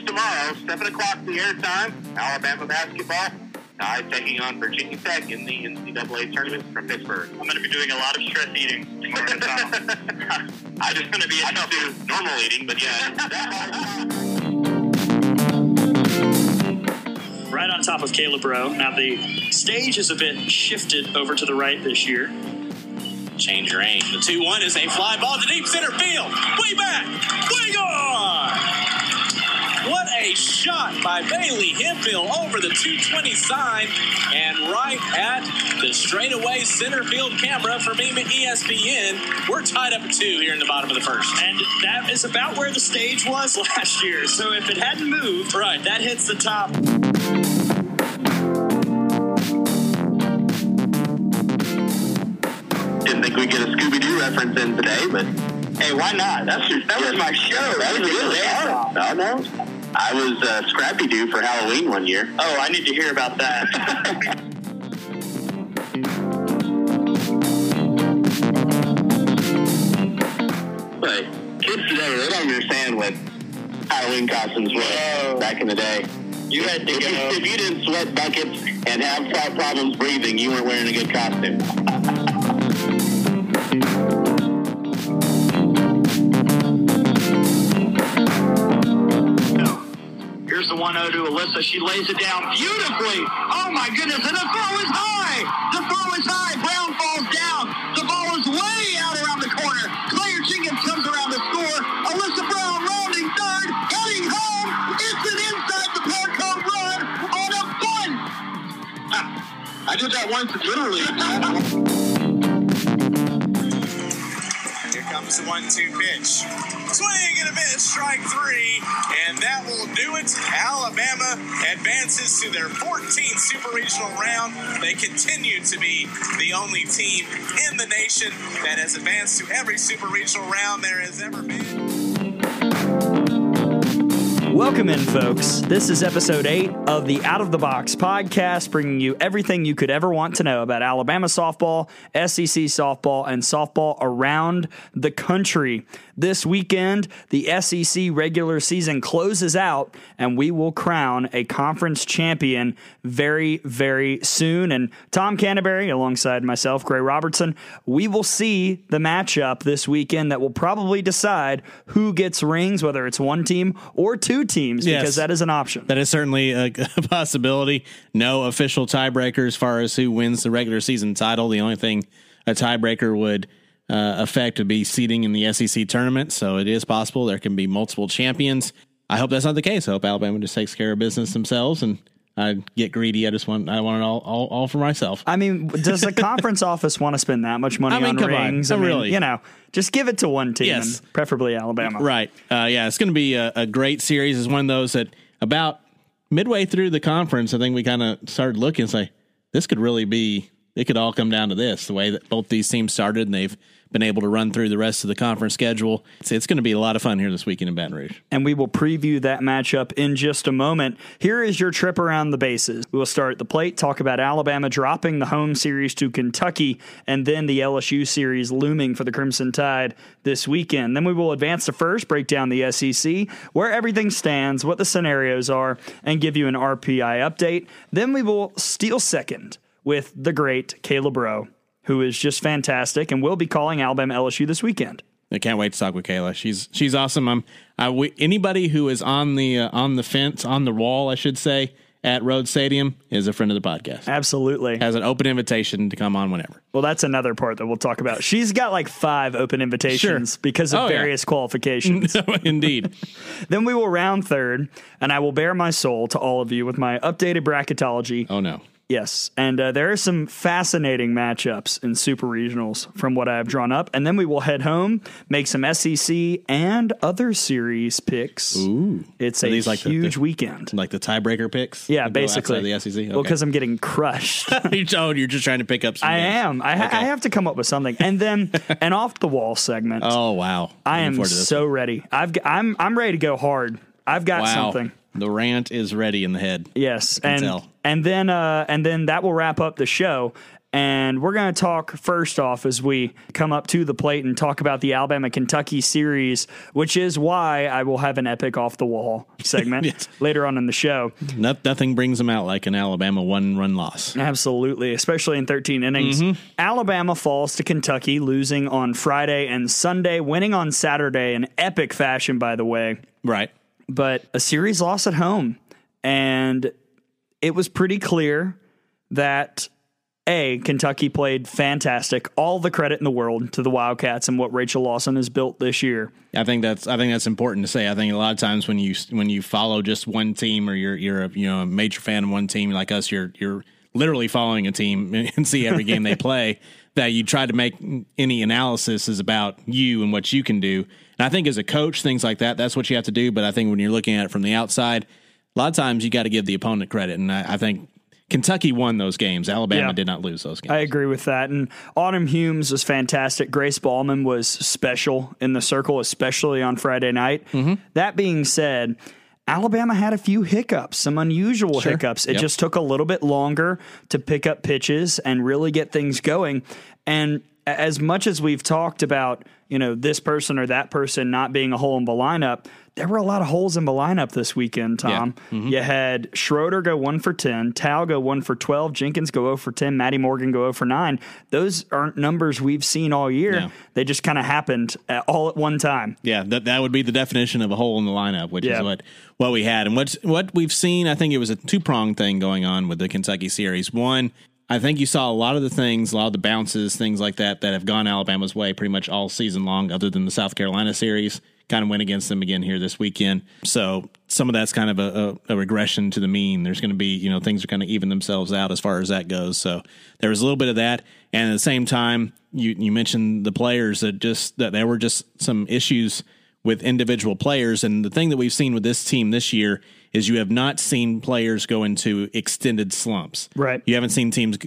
And of tomorrow, 7 o'clock the airtime, Alabama basketball. Tide taking on Virginia Tech in the NCAA tournament from Pittsburgh. I'm going to be doing a lot of stress eating tomorrow. I'm just going to be enough to normal eating, but yeah. right on top of Caleb Rowe. Now the stage is a bit shifted over to the right this year. Change your aim. The 2 1 is a fly ball to deep center field. Way back. Way gone. What a shot by Bailey Hemphill over the 220 sign and right at the straightaway center field camera from E ESPN. We're tied up at two here in the bottom of the first. And that is about where the stage was last year. So if it hadn't moved, right, that hits the top. Didn't think we'd get a Scooby Doo reference in today, but hey, why not? That's just, that was my show. That was a good day. No, no. I was uh, Scrappy Doo for Halloween one year. Oh, I need to hear about that. But kids today, they don't understand what Halloween costumes were back in the day. You had to If you, if you didn't sweat buckets and have problems breathing, you weren't wearing a good costume. Here's the 1 0 to Alyssa. She lays it down beautifully. Oh my goodness. And the throw is high. The throw is high. Brown falls down. The ball is way out around the corner. Claire Jenkins comes around to score. Alyssa Brown rounding third. Heading home. It's an inside the park home run on a bunt. I did that once, literally. The one-two pitch. Swing and a miss, strike three, and that will do it. Alabama advances to their 14th Super Regional round. They continue to be the only team in the nation that has advanced to every Super Regional round there has ever been. Welcome in, folks. This is episode eight of the Out of the Box podcast, bringing you everything you could ever want to know about Alabama softball, SEC softball, and softball around the country. This weekend, the SEC regular season closes out, and we will crown a conference champion very, very soon. And Tom Canterbury, alongside myself, Gray Robertson, we will see the matchup this weekend that will probably decide who gets rings, whether it's one team or two teams, Yes. because that is an option. That is certainly a, a possibility. No official tiebreaker as far as who wins the regular season title. The only thing a tiebreaker would uh, affect would be seeding in the SEC tournament. So it is possible there can be multiple champions. I hope that's not the case. I hope Alabama just takes care of business themselves and I get greedy. I just want I want it all all, all for myself. I mean, does the conference office want to spend that much money I mean, on come on. rings? Oh, I mean, really? You know, just give it to one team, Yes. preferably Alabama. Right. Uh, yeah, it's going to be a, a great series. It's one of those that about midway through the conference, I think we kind of started looking and say, this could really be, it could all come down to this, the way that both these teams started and they've been able to run through the rest of the conference schedule. It's, it's going to be a lot of fun here this weekend in Baton Rouge. and we will preview that matchup in just a moment. Here is your trip around the bases. We will start at the plate, talk about Alabama dropping the home series to Kentucky, and then the LSU series looming for the Crimson Tide this weekend. Then we will advance to first, break down the SEC, where everything stands, what the scenarios are, and give you an RPI update. Then we will steal second with the great Kayla Braud, who is just fantastic and will be calling Alabama LSU this weekend. I can't wait to talk with Kayla. She's she's awesome. I'm I, we, anybody who is on the uh, on the fence on the wall, I should say, at Rhoads Stadium is a friend of the podcast. Absolutely. Has an open invitation to come on whenever. Well, that's another part that we'll talk about. She's got like five open invitations Sure. because of Oh, yeah. various qualifications. Indeed. then we will round third, and I will bare my soul to all of you with my updated bracketology. Oh no. Yes, and uh, there are some fascinating matchups in super regionals from what I have drawn up, and then we will head home, make some SEC and other series picks. Ooh. It's Are a these like the- huge the- weekend. Like the tiebreaker picks? Yeah, that go outside basically the SEC. Well, because I'm getting crushed. you're, oh, you're just trying to pick up some I games. am. I, ha- Okay. I have to come up with something, and then an off the wall segment. Oh wow. I Looking am forward to this so ready. I've g- I'm I'm ready to go hard. I've got Wow. something. The rant is ready in the head. Yes, and tell. and then uh, and then that will wrap up the show. And we're going to talk first off as we come up to the plate and talk about the Alabama Kentucky series, which is why I will have an epic off the wall segment Yes. later on in the show. No, nothing brings them out like an Alabama one run loss. Absolutely, especially in 13 innings. Mm-hmm. Alabama falls to Kentucky, losing on Friday and Sunday, winning on Saturday in epic fashion, by the way. Right. But a series loss at home. And it was pretty clear that A, Kentucky played fantastic. All the credit in the world to the Wildcats and what Rachel Lawson has built this year. I think that's I think that's important to say. I think a lot of times when you when you follow just one team or you're you're a you know a major fan of one team like us, you're you're literally following a team and see every game they play. That you try to make any analysis is about you and what you can do. And I think as a coach, things like that, that's what you have to do. But I think when you're looking at it from the outside, a lot of times you got to give the opponent credit. And I, I think Kentucky won those games. Alabama Yeah. did not lose those games. I agree with that. And Autumn Humes was fantastic. Grace Baalman was special in the circle, especially on Friday night. Mm-hmm. That being said, Alabama had a few hiccups, some unusual Sure. hiccups. It Yep. just took a little bit longer to pick up pitches and really get things going. And as much as we've talked about, you know, this person or that person not being a hole in the lineup, there were a lot of holes in the lineup this weekend, Tom. Mm-hmm. You had Schroeder go one for 10, Tao go one for 12, Jenkins go 0 for 10, Maddie Morgan go 0 for 9. Those aren't numbers we've seen all year. No. They just kind of happened at, all at one time. Yeah, that that would be the definition of a hole in the lineup, which Yeah. is what what we had and what what we've seen. I think it was a two pronged thing going on with the Kentucky series. One, I think you saw a lot of the things, a lot of the bounces, things like that, that have gone Alabama's way pretty much all season long, other than the South Carolina series. Kind of went against them again here this weekend. So some of that's kind of a, a, a regression to the mean. There's going to be, you know, things are going to even themselves out as far as that goes. So there was a little bit of that. And at the same time, you, you mentioned the players that just, that there were just some issues with individual players. And the thing that we've seen with this team this year is you have not seen players go into extended slumps. Right. You haven't seen teams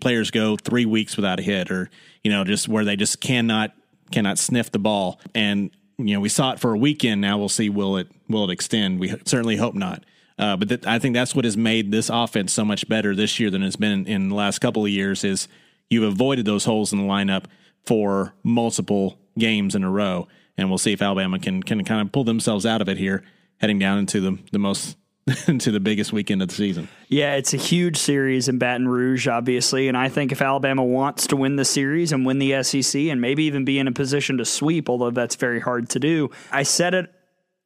players go three weeks without a hit, or you know, just where they just cannot cannot sniff the ball. And you know, we saw it for a weekend. Now we'll see will it will it extend? We certainly hope not. Uh, but th- I think that's what has made this offense so much better this year than it's been in the last couple of years. Is you've avoided those holes in the lineup for multiple games in a row, and we'll see if Alabama can can kind of pull themselves out of it here, heading down into the the most into the biggest weekend of the season. Yeah, it's a huge series in Baton Rouge, obviously. And I think if Alabama wants to win the series and win the SEC and maybe even be in a position to sweep, although that's very hard to do, I said it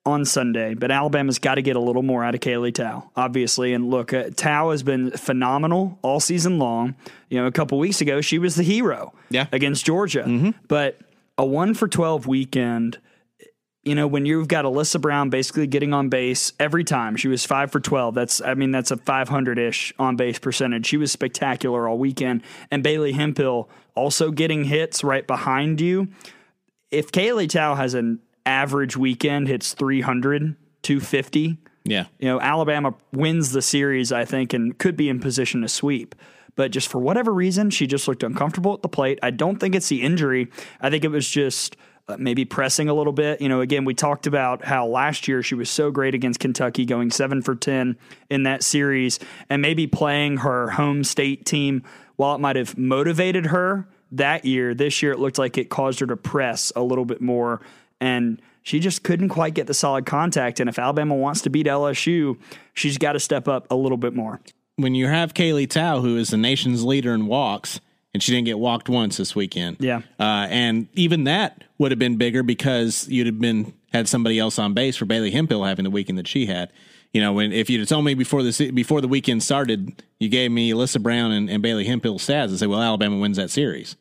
on Sunday, but Alabama's got to get a little more out of Kaylee Tao, obviously. And look, uh, Tao has been phenomenal all season long. You know, a couple weeks ago, she was the hero Yeah. against Georgia. But a one for 12 weekend you know, when you've got Alyssa Brown basically getting on base every time, she was five for 12. That's, I mean, that's a 500 ish on base percentage. She was spectacular all weekend. And Bailey Hemphill also getting hits right behind you. If Kaylee Tao has an average weekend, hits 300, 250, Yeah. you know, Alabama wins the series, I think, and could be in position to sweep. But just for whatever reason, she just looked uncomfortable at the plate. I don't think it's the injury. I think it was just uh, maybe pressing a little bit. You know, again, we talked about how last year she was so great against Kentucky, going seven for 10 in that series, and maybe playing her home state team, while it might have motivated her that year, this year it looked like it caused her to press a little bit more. And she just couldn't quite get the solid contact. And if Alabama wants to beat LSU, she's got to step up a little bit more. when you have Kaylee Tao, who is the nation's leader in walks, and she didn't get walked once this weekend. Yeah. Uh, and even that would have been bigger because you'd have been had somebody else on base for Bailey Hemphill having the weekend that she had. you know, when if you'd have told me before the before the weekend started, you gave me Alyssa Brown and, and Bailey Hemphill stats and say, well, Alabama wins that series.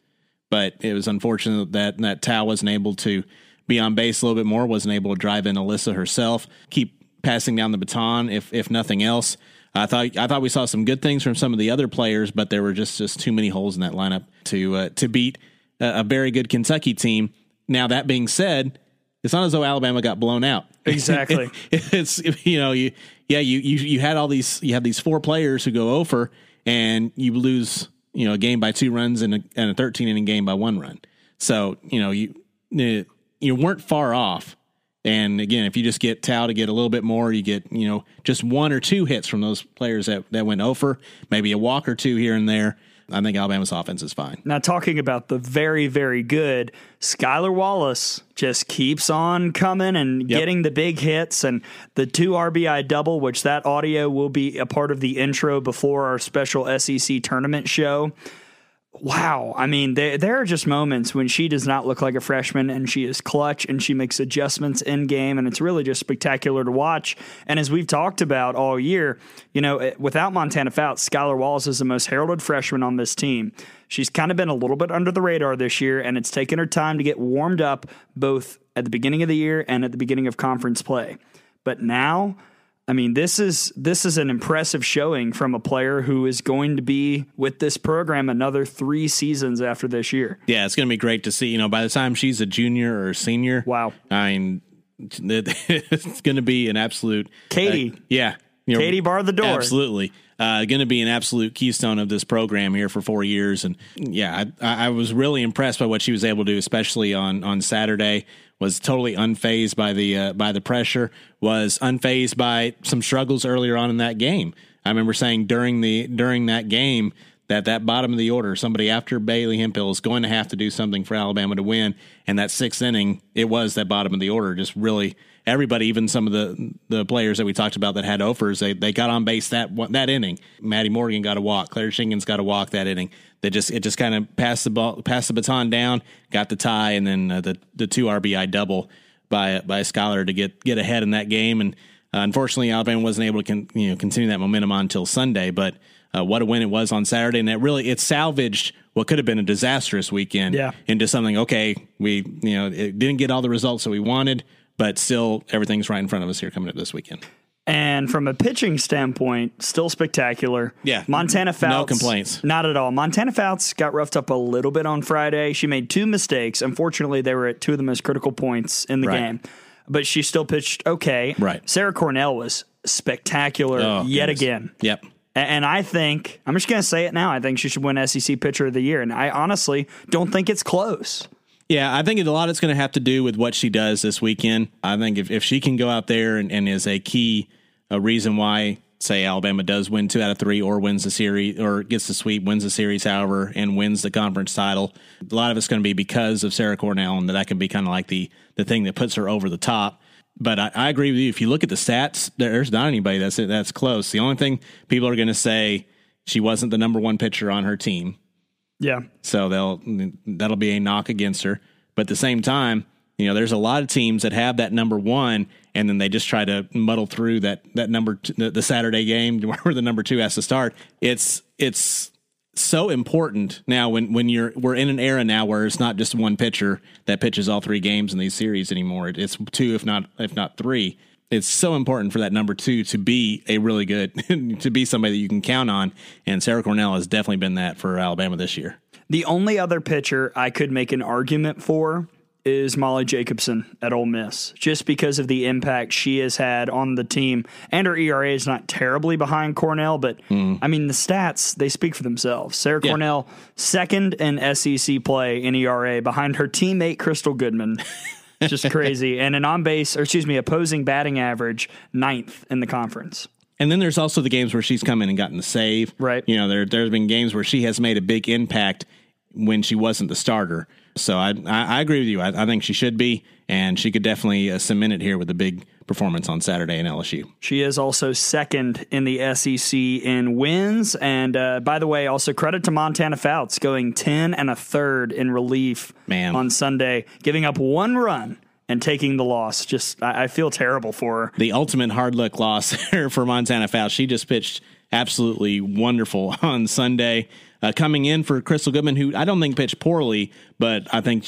But it was unfortunate that that Tao wasn't able to be on base a little bit more, wasn't able to drive in Alyssa herself, keep passing down the baton, if if nothing else. I thought I thought we saw some good things from some of the other players, but there were just just too many holes in that lineup to uh, to beat a, a very good Kentucky team. Now that being said, it's not as though Alabama got blown out. Exactly. it's you know you yeah you you you had all these you have these four players who go over and you lose you know a game by two runs and a, and a 13 inning game by one run. So you know you you weren't far off. And again, if you just get Tao to get a little bit more, you get you know just one or two hits from those players that that went over, maybe a walk or two here and there. I think Alabama's offense is fine. Now, talking about the very, very good, Skylar Wallace just keeps on coming and yep. getting the big hits and the two RBI double, which that audio will be a part of the intro before our special SEC tournament show wow. I mean, there, there are just moments when she does not look like a freshman and she is clutch and she makes adjustments in game. And it's really just spectacular to watch. And as we've talked about all year, you know, eh, without Montana Fouts, Skylar Wallace is the most heralded freshman on this team. She's kind of been a little bit under the radar this year, and it's taken her time to get warmed up both at the beginning of the year and at the beginning of conference play. But now, I mean, this is this is an impressive showing from a player who is going to be with this program another three seasons after this year. Yeah, it's going to be great to see. You know, by the time she's a junior or a senior, wow. I mean, it's going to be an absolute Katie. Uh, yeah, you know, Katie bar the door. Absolutely. Uh, going to be an absolute keystone of this program here for four years, and yeah, I, I was really impressed by what she was able to do, especially on on Saturday was totally unfazed by the uh, by the pressure, was unfazed by some struggles earlier on in that game. I remember saying during the during that game that that bottom of the order, somebody after Bailey Hemphill is going to have to do something for Alabama to win. And that sixth inning, it was that bottom of the order, just really everybody, even some of the the players that we talked about that had offers, they they got on base that that inning. Maddie Morgan got a walk. Claire Jenkins got a walk that inning. They just it just kind of passed the ball, passed the baton down, got the tie, and then uh, the the two RBI double by by Skylar to get get ahead in that game. And uh, unfortunately, Alabama wasn't able to con, you know continue that momentum on until Sunday. But uh, what a win it was on Saturday, and that really it salvaged what could have been a disastrous weekend yeah. into something. Okay, we you know it didn't get all the results that we wanted but still everything's right in front of us here coming up this weekend. And from a pitching standpoint, still spectacular. Yeah. Montana Fouts. No complaints. Not at all. Montana Fouts got roughed up a little bit on Friday. She made two mistakes. Unfortunately, they were at two of the most critical points in the right. game. But she still pitched okay. Right. Sarah Cornell was spectacular oh, yet goodness. again. Yep. And I think, I'm just going to say it now, I think she should win SEC Pitcher of the Year. And I honestly don't think it's close. Yeah, I think a lot it's going to have to do with what she does this weekend. I think if, if she can go out there and, and is a key a reason why, say, Alabama does win two out of three or wins the series or gets the sweep, wins the series, however, and wins the conference title, a lot of it's going to be because of Sarah Cornell, and that, that can be kind of like the, the thing that puts her over the top. But I, I agree with you. If you look at the stats, there's not anybody that's that's close. The only thing people are going to say she wasn't the number one pitcher on her team yeah. So they'll that'll be a knock against her. But at the same time, you know, there's a lot of teams that have that number one, and then they just try to muddle through that that number the, the Saturday game where the number two has to start. It's it's so important now when when you're we're in an era now where it's not just one pitcher that pitches all three games in these series anymore. It's two, if not if not three it's so important for that number two to be a really good, to be somebody that you can count on. And Sarah Cornell has definitely been that for Alabama this year. The only other pitcher I could make an argument for is Molly Jacobson at Ole Miss, just because of the impact she has had on the team. And her ERA is not terribly behind Cornell, but mm. I mean, the stats, they speak for themselves. Sarah yeah. Cornell, second in SEC play in ERA behind her teammate, Krystal Goodman. just crazy. And an on base, or excuse me, opposing batting average ninth in the conference. And then there's also the games where she's come in and gotten the save. Right. You know, there there's been games where she has made a big impact when she wasn't the starter. So I I, I agree with you. I, I, think she should be, and she could definitely uh, cement it here with a big performance on Saturday in LSU. She is also second in the SEC in wins, and uh, by the way, also credit to Montana Fouts going ten and a third in relief Man. on Sunday, giving up one run and taking the loss. Just I, I feel terrible for her. The ultimate hard luck loss there for Montana Fouts. She just pitched absolutely wonderful on Sunday. Uh, coming in for Krystal Goodman, who I don't think pitched poorly, but I think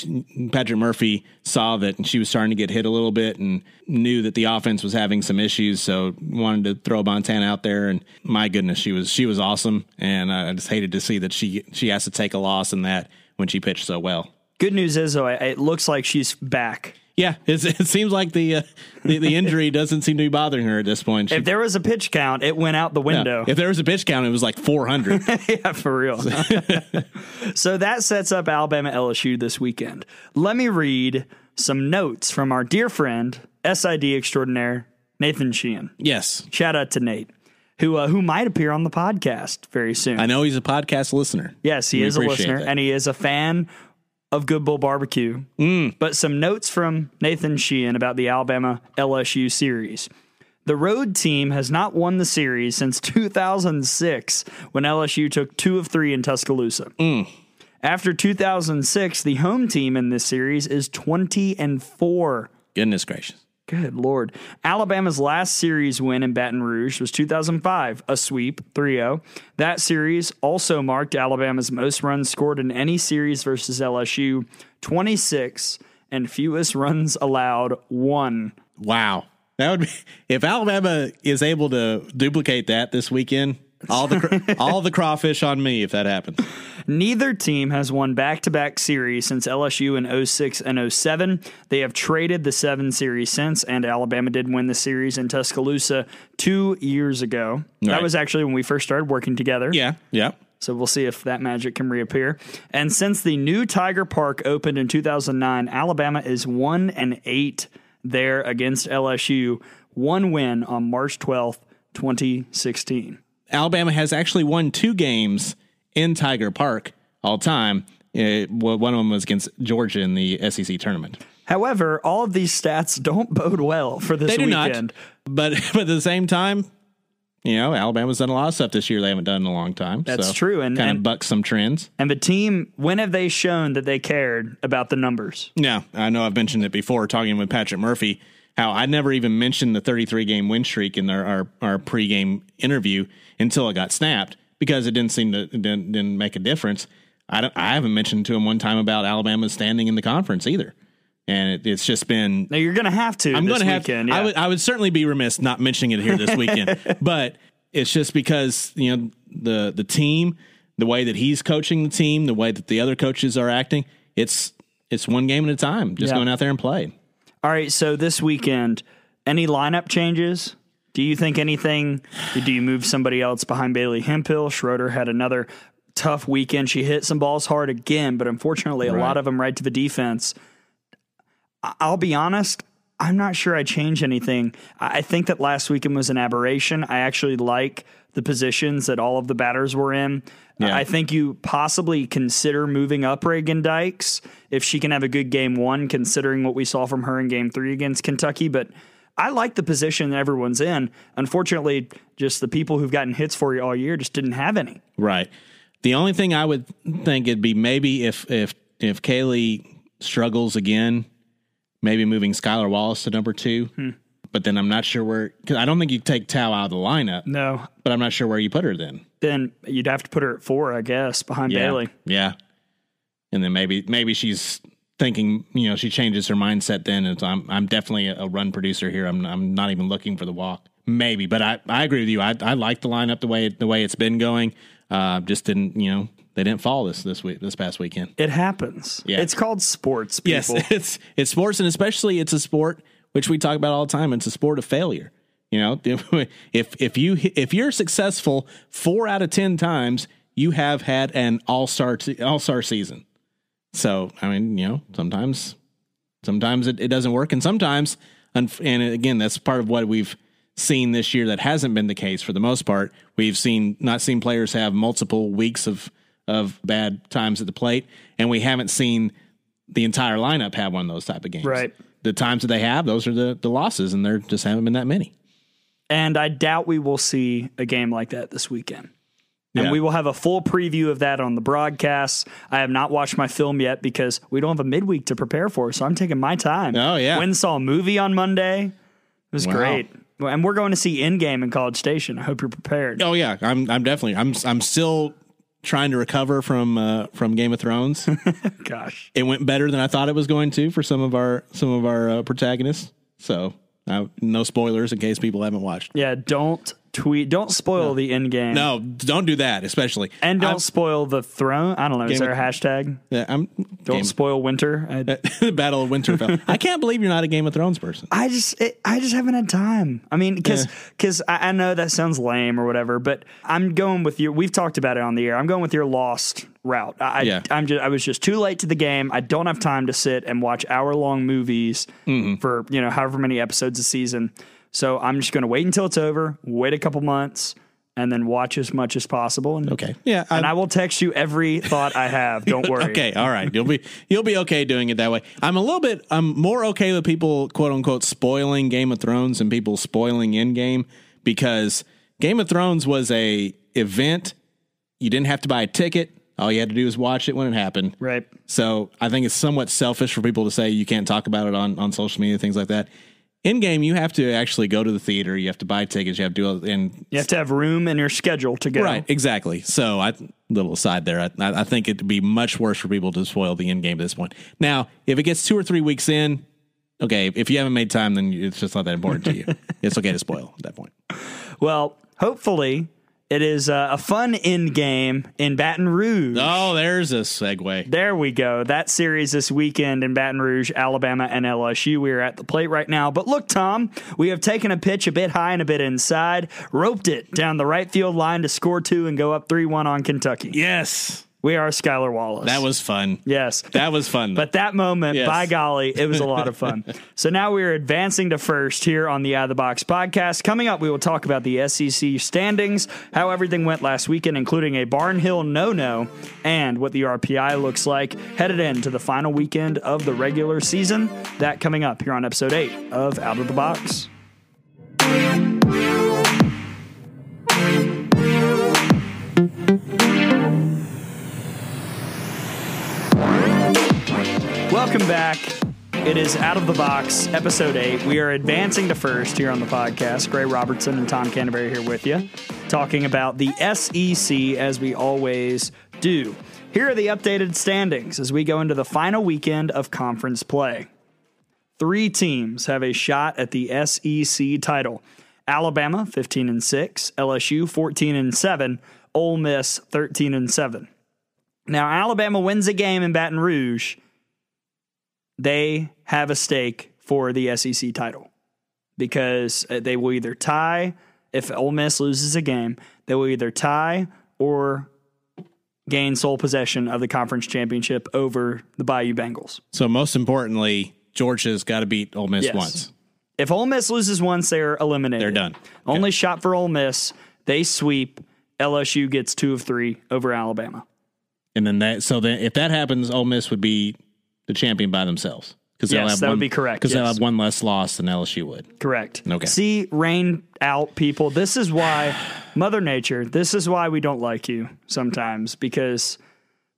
Patrick Murphy saw that and she was starting to get hit a little bit and knew that the offense was having some issues, so wanted to throw Montana out there. And my goodness, she was she was awesome, and I just hated to see that she she has to take a loss in that when she pitched so well. Good news is though, it looks like she's back. Yeah, it seems like the, uh, the, the injury doesn't seem to be bothering her at this point. She, if there was a pitch count, it went out the window. if there was a pitch count, it was like 400. yeah, for real. so that sets up Alabama LSU this weekend. Let me read some notes from our dear friend, SID extraordinaire, Nathan Sheehan. Yes. Shout out to Nate. Who, uh, who might appear on the podcast very soon. I know he's a podcast listener. Yes, he We is a listener, that. and he is a fan of Good Bull Barbecue. Mm. But some notes from Nathan Sheehan about the Alabama LSU series. The road team has not won the series since 2006 when LSU took two of three in Tuscaloosa. Mm. After 2006, the home team in this series is 20 and 4. Goodness gracious. Good Lord. Alabama's last series win in Baton Rouge was 2005, a sweep, 3 0. That series also marked Alabama's most runs scored in any series versus LSU 26, and fewest runs allowed, 1. Wow. That would be if Alabama is able to duplicate that this weekend. All the all the crawfish on me if that happens. Neither team has won back to back series since LSU in 06 and 07. They have traded the seven series since, and Alabama did win the series in Tuscaloosa two years ago. That was actually when we first started working together. Yeah, yeah. So we'll see if that magic can reappear. And since the new Tiger Park opened in 2009, Alabama is 1 and 8 there against LSU. One win on March 12th, 2016. Alabama has actually won two games in Tiger Park all time. Uh, well, one of them was against Georgia in the SEC tournament. However, all of these stats don't bode well for this They do weekend. not, but but at the same time, you know, Alabama's done a lot of stuff this year they haven't done in a long time. That's so true, and- kind of bucks some trends. And the team, when have they shown that they cared about the numbers? Yeah, I know I've mentioned it before talking with Patrick Murphy. How I never even mentioned the 33 game win streak in our our, our pregame interview until it got snapped because it didn't seem to didn't, didn't make a difference. I don't, I haven't mentioned to him one time about Alabama standing in the conference either, and it, it's just been Now you're going to have to. I'm going to have. weekend, I would. I would certainly be remiss not mentioning it here this weekend. but it's just because you know the the team, the way that he's coaching the team, the way that the other coaches are acting. It's it's one game at a time. Just Yeah. going out there and playing. All right, so this weekend, any lineup changes? Do you think anything? Do you move somebody else behind Bailey Hemphill? Schroeder had another tough weekend. She hit some balls hard again, but unfortunately, a Right. lot of them right to the defense. I'll be honest. I'm not sure I change anything. I think that last weekend was an aberration. I actually like the positions that all of the batters were in. Yeah. I think you possibly consider moving up Reagan Dykes if she can have a good game one, considering what we saw from her in game three against Kentucky. But I like the position that everyone's in. Unfortunately, just the people who've gotten hits for you all year just didn't have any. Right. The only thing I would think it'd be maybe if if if Kaylee struggles again, maybe moving Skylar Wallace to number two. Hmm. But then I'm not sure where because I don't think you take Tao out of the lineup. No. But I'm not sure where you put her then. Then you'd have to put her at four, I guess, behind Yeah. Bailey. Yeah. And then maybe maybe she's thinking, you know, she changes her mindset then and so I'm I'm definitely a, run producer here. I'm I'm not even looking for the walk. Maybe, but I, I agree with you. I I like the lineup the way the way it's been going. Uh just didn't, you know, they didn't fall this this week this past weekend. It happens. Yeah. It's called sports, people. Yes, it's it's sports, and especially it's a sport which we talk about all the time. It's a sport of failure. You know, if if you if you're successful four out of ten times, you have had an all star all star season. So I mean, you know, sometimes sometimes it, it doesn't work, and sometimes, and again, that's part of what we've seen this year that hasn't been the case for the most part. We've seen not seen players have multiple weeks of of bad times at the plate, and we haven't seen the entire lineup have one of those type of games. Right. The times that they have, those are the the losses, and there just haven't been that many. And I doubt we will see a game like that this weekend. And Yeah. we will have a full preview of that on the broadcast. I have not watched my film yet because we don't have a midweek to prepare for, so I'm taking my time. Oh, yeah. Went saw a movie on Monday. It was Wow. great. And we're going to see Endgame in College Station. I hope you're prepared. Oh yeah, I'm I'm definitely I'm I'm still trying to recover from uh, from Game of Thrones. Gosh. it went better than I thought it was going to for some of our some of our uh, protagonists. So uh, no spoilers in case people haven't watched. Yeah, don't tweet. Don't spoil the end game. No, don't do that, especially. And don't I'm- spoil the throne. I don't know. Is there a hashtag? yeah, I'm Don't Game- spoil winter. I, Battle of Winterfell. I can't believe you're not a Game of Thrones person. I just it, I just haven't had time. I mean, because I, I know that sounds lame or whatever, but I'm going with you. We've talked about it on the air. I'm going with your lost route. I, Yeah. I, I'm just I was just too late to the game. I don't have time to sit and watch hour long movies Mm-hmm. for you know however many episodes a season. So I'm just going to wait until it's over. Wait a couple months. And then watch as much as possible. And, Okay. Yeah, and I'm- I will text you every thought I have. Don't worry. Okay, all right. You'll be you'll be okay doing it that way. I'm a little bit I'm more okay with people quote unquote spoiling Game of Thrones and people spoiling Endgame because Game of Thrones was a event. You didn't have to buy a ticket. All you had to do was watch it when it happened. Right. So I think it's somewhat selfish for people to say you can't talk about it on, on social media, things like that. Endgame, you have to actually go to the theater. You have to buy tickets. You have to do it, and You have to have room in your schedule to go. Right, exactly. So, I little aside there. I, I think it'd be much worse for people to spoil the end game at this point. Now, if it gets two or three weeks in, okay. If you haven't made time, then it's just not that important to you. it's okay to spoil at that point. Well, hopefully it is uh, a fun end game in Baton Rouge. Oh, there's a segue. There we go. That series this weekend in Baton Rouge, Alabama, and LSU. We are at the plate right now. But look, Tom, we have taken a pitch a bit high and a bit inside, roped it down the right field line to score two and go up 3 1 on Kentucky. Yes, We are Skylar Wallace. that was fun. Yes. That was fun. But that moment, Yes. by golly, it was a lot of fun. so now we're advancing to first here on the Out of the Box podcast. Coming up, we will talk about the SEC standings, how everything went last weekend, including a Barnhill no no, and what the RPI looks like headed into the final weekend of the regular season. That coming up here on episode 8 of Out of the Box. Welcome back. It is Out of the Box, episode 8. We are advancing to first here on the podcast. Gray Robertson and Tom Canterbury here with you, talking about the SEC as we always do. Here are the updated standings as we go into the final weekend of conference play. Three teams have a shot at the SEC title. Alabama 15 and 6, LSU 14 and 7, Ole Miss 13 and 7. Now Alabama wins a game in Baton Rouge, they have a stake for the SEC title because uh, they will either tie if Ole Miss loses a game, they will either tie or gain sole possession of the conference championship over the Bayou Bengals. so, most importantly, Georgia's got to beat Ole Miss Yes. once. If Ole Miss loses once, they're eliminated. They're done. Only shot for Ole Miss. They sweep. LSU gets two of three over Alabama. And then that, so then if that happens, Ole Miss would be the champion by themselves because Yes, have that would one, be correct, because they'll have one less loss than LSU would. Correct. Okay. See, rain out people. This is why Mother Nature, this is why we don't like you sometimes because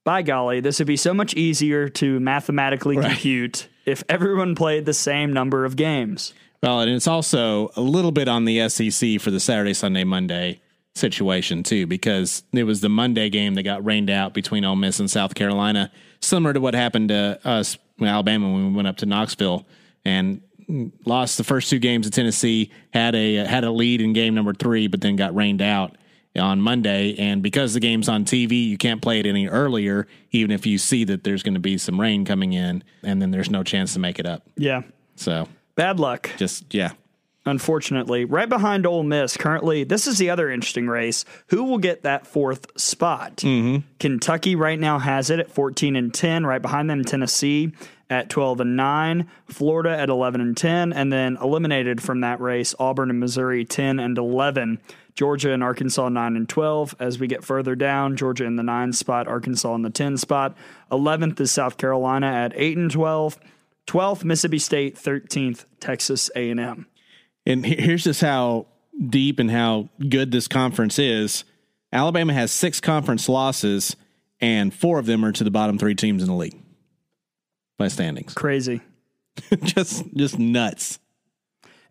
by golly, this would be so much easier to mathematically compute if everyone played the same number of games. Well, and it's also a little bit on the SEC for the Saturday, Sunday, Monday situation too, because it was the Monday game that got rained out between Ole Miss and South Carolina, similar to what happened to us in Alabama when we went up to Knoxville and lost the first two games of Tennessee. had a had a lead in game number three, but then got rained out on Monday. And because the game's on TV, you can't play it any earlier, even if you see that there's going to be some rain coming in, and then there's no chance to make it up. Yeah. So Bad luck. just yeah. Unfortunately. Right behind Ole Miss, currently, this is the other interesting race. Who will get that fourth spot? Mm-hmm. Kentucky right now has it at 14 and 10. Right behind them, Tennessee at 12 and 9. Florida at 11 and 10. And then eliminated from that race, Auburn and Missouri 10 and 11. Georgia and Arkansas 9 and 12. As we get further down, Georgia in the 9 spot, Arkansas in the 10 spot. 11th is South Carolina at 8 and 12. 12th Mississippi State, 13th Texas A&M. And here's just how deep and how good this conference is. Alabama has six conference losses, and four of them are to the bottom three teams in the league by standings. Crazy. just just nuts.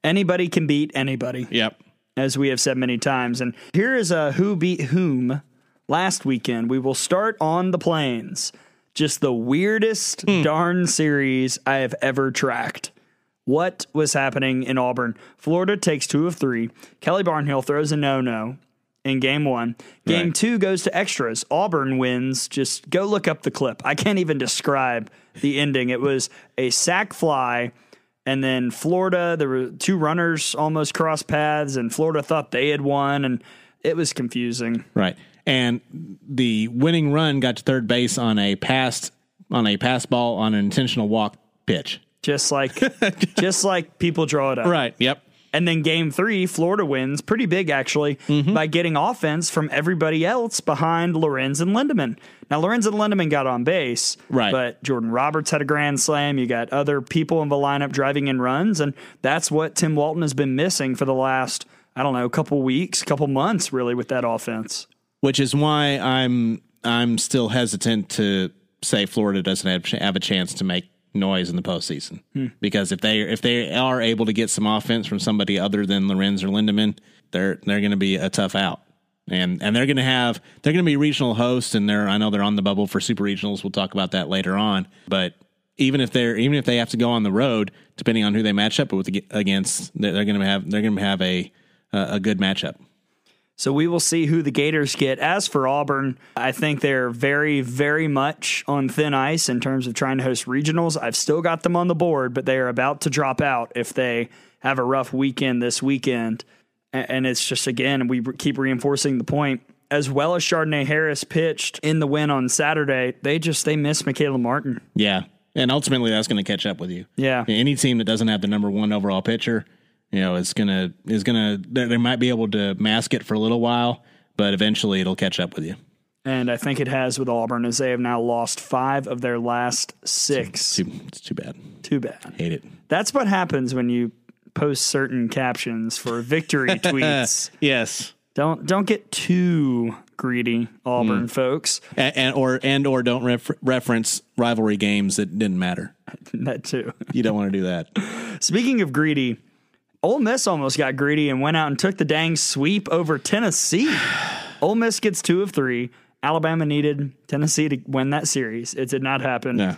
Anybody can beat anybody. Yep. as we have said many times. And here is a who beat whom last weekend. We will start on the plains. Just the weirdest hmm. darn series I have ever tracked. What was happening in Auburn? Florida takes two of three. Kelly Barnhill throws a no no in game one. Game Right. two goes to extras. Auburn wins. Just go look up the clip. I can't even describe the ending. It was a sack fly. And then Florida, there were two runners almost cross paths, and Florida thought they had won, and it was confusing. Right. And the winning run got to third base on a pass on a pass ball on an intentional walk pitch. Just like just like people draw it up. Right. Yep. And then game three, Florida wins pretty big actually Mm-hmm. by getting offense from everybody else behind Lorenz and Lindaman. Now Lorenz and Lindaman got on base, Right. But Jordan Roberts had a grand slam. You got other people in the lineup driving in runs, and that's what Tim Walton has been missing for the last I don't know, couple weeks, couple months, really, with that offense. Which is why I'm I'm still hesitant to say Florida doesn't have, have a chance to make noise in the postseason hmm. because if they if they are able to get some offense from somebody other than Lorenz or Lindaman, they're they're going to be a tough out. And and they're going to have they're going to be regional hosts, and they're I know they're on the bubble for super regionals. We'll talk about that later on. But even if they're even if they have to go on the road, depending on who they match up with against, they're, they're going to have they're going to have a a good matchup. So we will see who the Gators get. As for Auburn, I think they're very, very much on thin ice in terms of trying to host regionals. I've still got them on the board, but they are about to drop out if they have a rough weekend this weekend. And it's just, again, we keep reinforcing the point. As well as Chardonnay Harris pitched in the win on Saturday, they just they miss Michaela Martin. Yeah. And ultimately that's going to catch up with you. Yeah. Any team that doesn't have the number one overall pitcher, you know, it's going to, is going to, they might be able to mask it for a little while, but eventually it'll catch up with you. And I think it has with Auburn as they have now lost five of their last six. Too, it's too bad. Too bad. Hate it. That's what happens when you post certain captions for victory tweets. Yes. Don't don't get too greedy, Auburn Mm. folks. And, and or, and or don't ref, reference rivalry games that didn't matter. That too. You don't want to do that. Speaking of greedy, Ole Miss almost got greedy and went out and took the dang sweep over Tennessee. Ole Miss gets two of three. Alabama needed Tennessee to win that series. It did not happen. Yeah.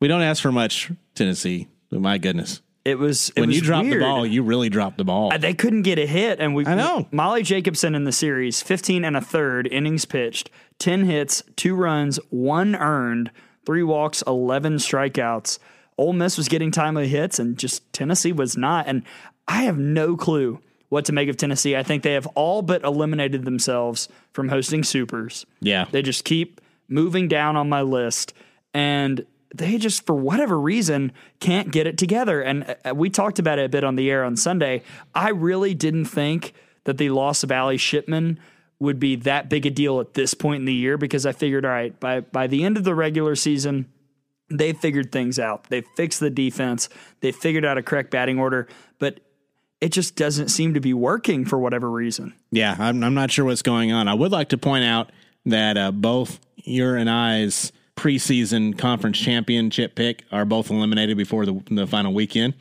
We don't ask for much, Tennessee, but my goodness. It was it When was you drop the ball, you really dropped the ball. Uh, They couldn't get a hit, and we. I know. Molly Jacobson in the series, fifteen and a third innings pitched, ten hits, two runs, one earned, three walks, eleven strikeouts. Ole Miss was getting timely hits, and just Tennessee was not. And I have no clue what to make of Tennessee. I think they have all but eliminated themselves from hosting supers. Yeah. They just keep moving down on my list. And they just, for whatever reason, can't get it together. And uh, we talked about it a bit on the air on Sunday. I really didn't think that the loss of Ali Shipman would be that big a deal at this point in the year because I figured, all right, by, by the end of the regular season, they figured things out. They fixed the defense. They figured out a correct batting order, but it just doesn't seem to be working for whatever reason. Yeah, I'm, I'm not sure what's going on. I would like to point out that uh, both your and I's preseason conference championship pick are both eliminated before the, the final weekend.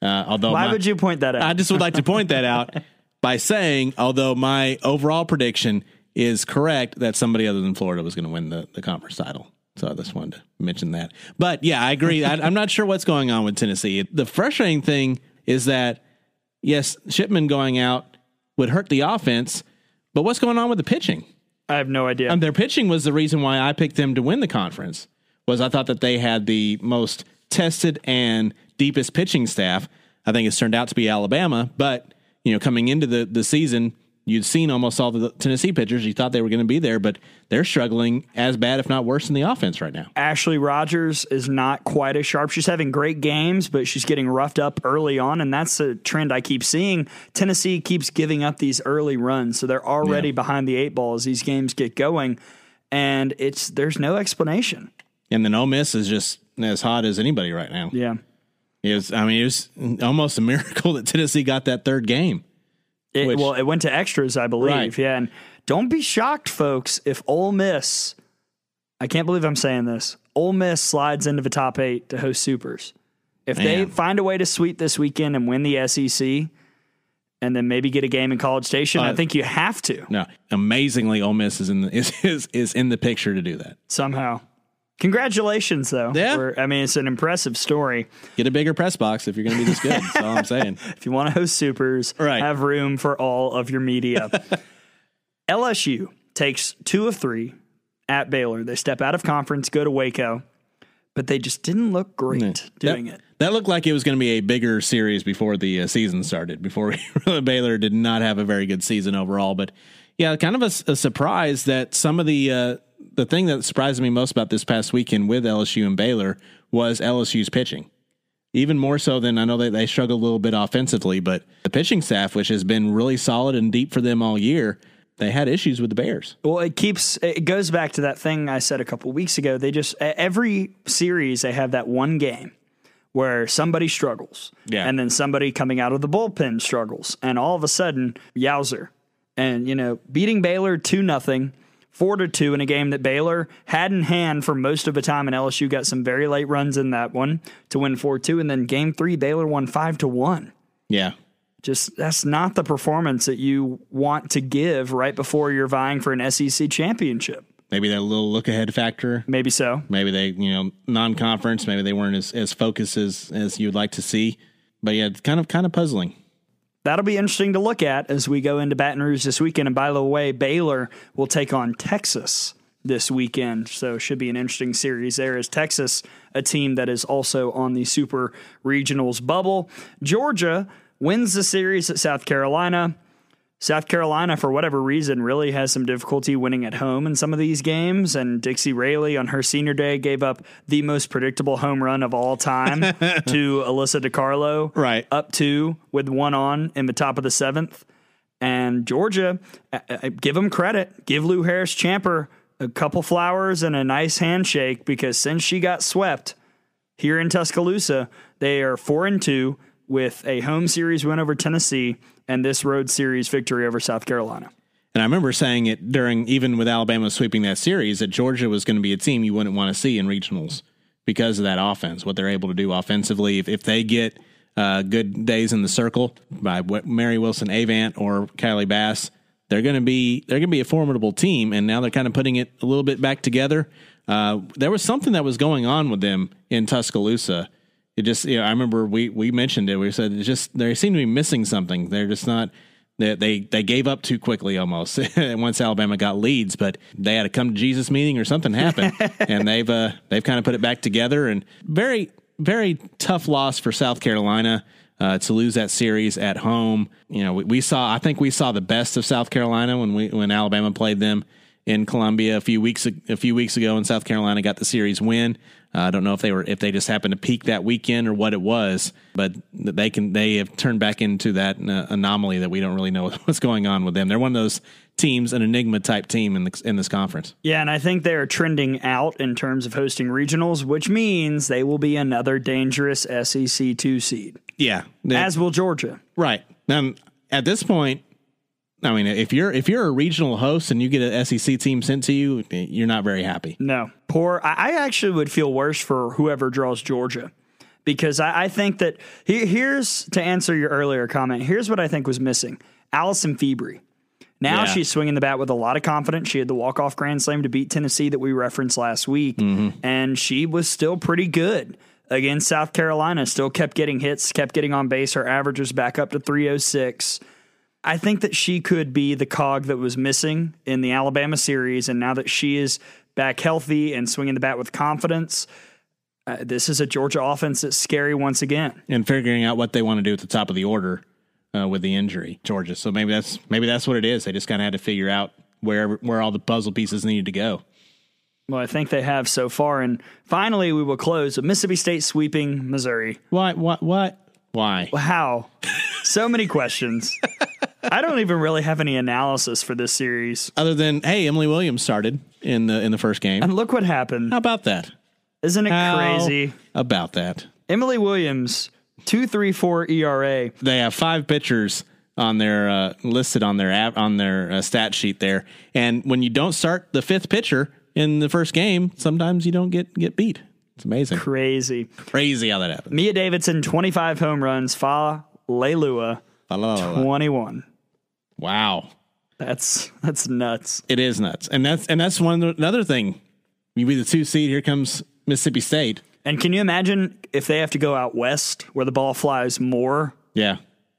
Uh, although Why my- would you point that out? I just would like to point that out by saying, although my overall prediction is correct that somebody other than Florida was going to win the, the conference title. So I just wanted to mention that. But yeah, I agree. I, I'm not sure what's going on with Tennessee. The frustrating thing is that, yes, Shipman going out would hurt the offense, but what's going on with the pitching? I have no idea. Um, their pitching was the reason why I picked them to win the conference. Was I thought that they had the most tested and deepest pitching staff. I think it's turned out to be Alabama, but you know, coming into the the season, you'd seen almost all the Tennessee pitchers. You thought they were going to be there, but they're struggling as bad, if not worse, in the offense right now. Ashley Rogers is not quite as sharp. She's having great games, but she's getting roughed up early on, and that's a trend I keep seeing. Tennessee keeps giving up these early runs, so they're already Yeah. behind the eight ball as these games get going, and it's there's no explanation. And then Ole Miss is just as hot as anybody right now. Yeah. It was, I mean, it was almost a miracle that Tennessee got that third game. It, Which- well, it went to extras, I believe. Right. Yeah, and don't be shocked, folks, if Ole Miss, I can't believe I'm saying this, Ole Miss slides into the top eight to host Supers. If they find a way to sweep this weekend and win the SEC, and then maybe get a game in College Station, I Uh, think you have to No, amazingly, Ole Miss is in the is is, is in the picture to do that. somehow. Congratulations, though. Yeah. We're- I mean, it's an impressive story. Get a bigger press box if you're going to be this good. That's all I'm saying. If you want to host supers, Right. have room for all of your media. LSU takes two of three at Baylor. They step out of conference, go to Waco, but they just didn't look great doing that, it. That looked like it was going to be a bigger series before the uh, season started. Before we, Baylor did not have a very good season overall, but yeah, kind of a surprise that some of the uh, the thing that surprised me most about this past weekend with LSU and Baylor was LSU's pitching. Even more so than I know that they struggled a little bit offensively, but the pitching staff, which has been really solid and deep for them all year, they had issues with the Bears. Well, it keeps it goes back to that thing I said a couple weeks ago. They just every series they have that one game where somebody struggles, Yeah. and then somebody coming out of the bullpen struggles, and all of a sudden, yowzer, and you know, beating Baylor two nothing. Four to two in a game that Baylor had in hand for most of the time, and LSU got some very late runs in that one to win four two, and then game three Baylor won five to one Yeah, just that's not the performance that you want to give right before you're vying for an SEC championship. maybe that little look ahead factor Maybe so. maybe they you know non-conference maybe they weren't as, as focused as as you'd like to see but yeah it's kind of kind of puzzling That'll be interesting to look at as we go into Baton Rouge this weekend. And by the way, Baylor will take on Texas this weekend. So it should be an interesting series there. Is Texas a team that is also on the Super Regionals bubble? Georgia wins the series at South Carolina. South Carolina, for whatever reason, really has some difficulty winning at home in some of these games. And Dixie Rayleigh on her senior day gave up the most predictable home run of all time to Alyssa DiCarlo. Right. Up two with one on in the top of the seventh. And Georgia, uh, uh, give them credit. Give Lu Harris-Champer a couple flowers and a nice handshake because since she got swept here in Tuscaloosa, they are four and two with a home series win over Tennessee and this road series victory over South Carolina. and i remember saying it during even with alabama sweeping that series that georgia was going to be a team you wouldn't want to see in regionals because of that offense what they're able to do offensively if, if they get uh, good days in the circle by mary wilson avant or kylie bass they're going to be they're going to be a formidable team and now they're kind of putting it a little bit back together uh, there was something that was going on with them in tuscaloosa it just you know, I remember we we mentioned it. We said just they seem to be missing something. They're just not they they, they gave up too quickly almost once Alabama got leads, but they had a come to Jesus meeting or something happened, and they've uh, they've kind of put it back together. And very very tough loss for South Carolina. Uh, to lose that series at home, you know, we, we saw. I think we saw the best of South Carolina when we when Alabama played them in Columbia a few weeks a few weeks ago, and South Carolina got the series win. I don't know if they were if they just happened to peak that weekend or what it was, but they can they have turned back into that uh, anomaly that we don't really know what's going on with them. They're one of those teams, an enigma type team in the, in this conference. Yeah, and I think they're trending out in terms of hosting regionals, which means they will be another dangerous SEC two seed, Yeah, as will Georgia. right. Now at this point, I mean, if you're if you're a regional host and you get an SEC team sent to you, you're not very happy. No, poor. I actually would feel worse for whoever draws Georgia because I, I think that he, here's to answer your earlier comment. Here's what I think was missing: Allison Febri. Now Yeah. she's swinging the bat with a lot of confidence. She had the walk off grand slam to beat Tennessee that we referenced last week, mm-hmm. and she was still pretty good against South Carolina. Still kept getting hits, kept getting on base. Her average was back up to 306. I think that she could be the cog that was missing in the Alabama series. And now that she is back healthy and swinging the bat with confidence, uh, this is a Georgia offense that's scary once again. and figuring out what they want to do at the top of the order uh, with the injury, Georgia. So maybe that's maybe that's what it is. They just kind of had to figure out where where all the puzzle pieces needed to go. Well, I think they have so far. And finally, we will close with Mississippi State sweeping Missouri. Why? What? What? Why? How? so many questions. I don't even really have any analysis for this series. Other than hey, Emily Williams started in the in the first game. And look what happened. How about that? Isn't it How crazy? about that? Emily Williams, 234 ERA. They have five pitchers on their uh, listed on their app on their uh, stat sheet there. And when you don't start the fifth pitcher in the first game, sometimes you don't get get beat. It's amazing, Crazy. crazy how that happens. Mia Davidson, 25 home runs. Fa Leilua, la. 21. Wow, That's that's nuts. it is nuts, and that's and that's one another thing. You be the two seed. Here comes Mississippi State. And can you imagine if they have to go out west where the ball flies more? Yeah,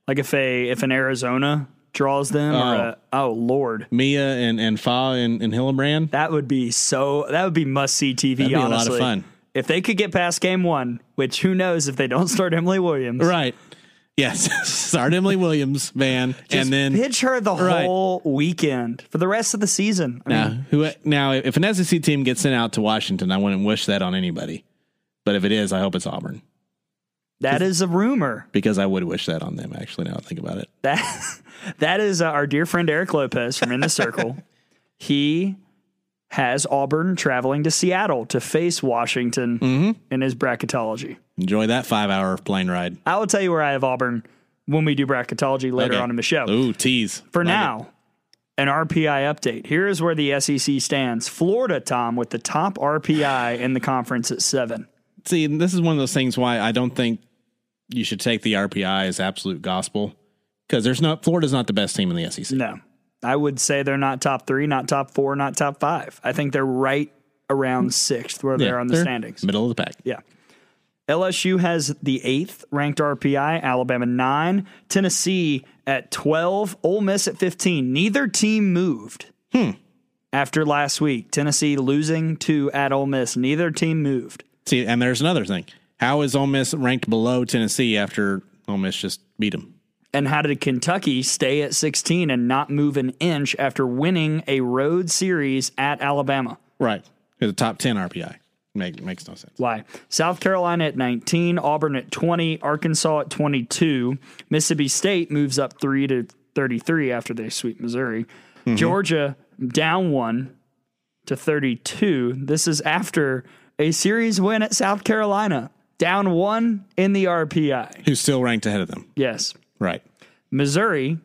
Like if a if an Arizona draws them or Oh. a, oh lord. Mia and and Fa and, and Hillenbrand. That would be so that would be must see TV That'd be a lot of fun. If they could get past game 1, which who knows if they don't start Emily Williams. Right. Yes. Start Emily Williams, man, Just and then pitch her the Right. whole weekend for the rest of the season. I Now, mean, who now if an SEC team gets sent out to Washington, I wouldn't wish that on anybody. But if it is, I hope it's Auburn that is a rumor. because I would wish that on them. Actually, now I think about it. That that is uh, our dear friend Eric Lopez from In the Circle. he has Auburn traveling to Seattle to face Washington Mm-hmm. in his bracketology. Enjoy that five-hour plane ride. I will tell you where I have Auburn when we do bracketology later Okay. on in the show. Ooh, tease For Like now, an RPI update. Here is where the SEC stands. Florida, Tom, with the top RPI in the conference at seven. see, this is one of those things why I don't think you should take the RPI as absolute gospel because there's not Florida's not the best team in the SEC. No, I would say they're not top three, not top four, not top five. I think they're right around sixth where Yeah, they're on the standings. middle of the pack. Yeah. LSU has the eighth ranked RPI, Alabama nine, Tennessee at 12, Ole Miss at 15. Neither team moved hmm. after last week. Tennessee losing to at Ole Miss. Neither team moved. See, and there's another thing. How is Ole Miss ranked below Tennessee after Ole Miss just beat them? And how did Kentucky stay at 16 and not move an inch after winning a road series at Alabama? Right. The top 10 RPI. Make, makes no sense. Why? South Carolina at 19, Auburn at 20, Arkansas at 22, Mississippi State moves up 3 to 33 after they sweep Missouri. Mm-hmm. Georgia down 1 to 32. This is after a series win at South Carolina, down 1 in the RPI. Who's still ranked ahead of them? Yes. Right. Missouri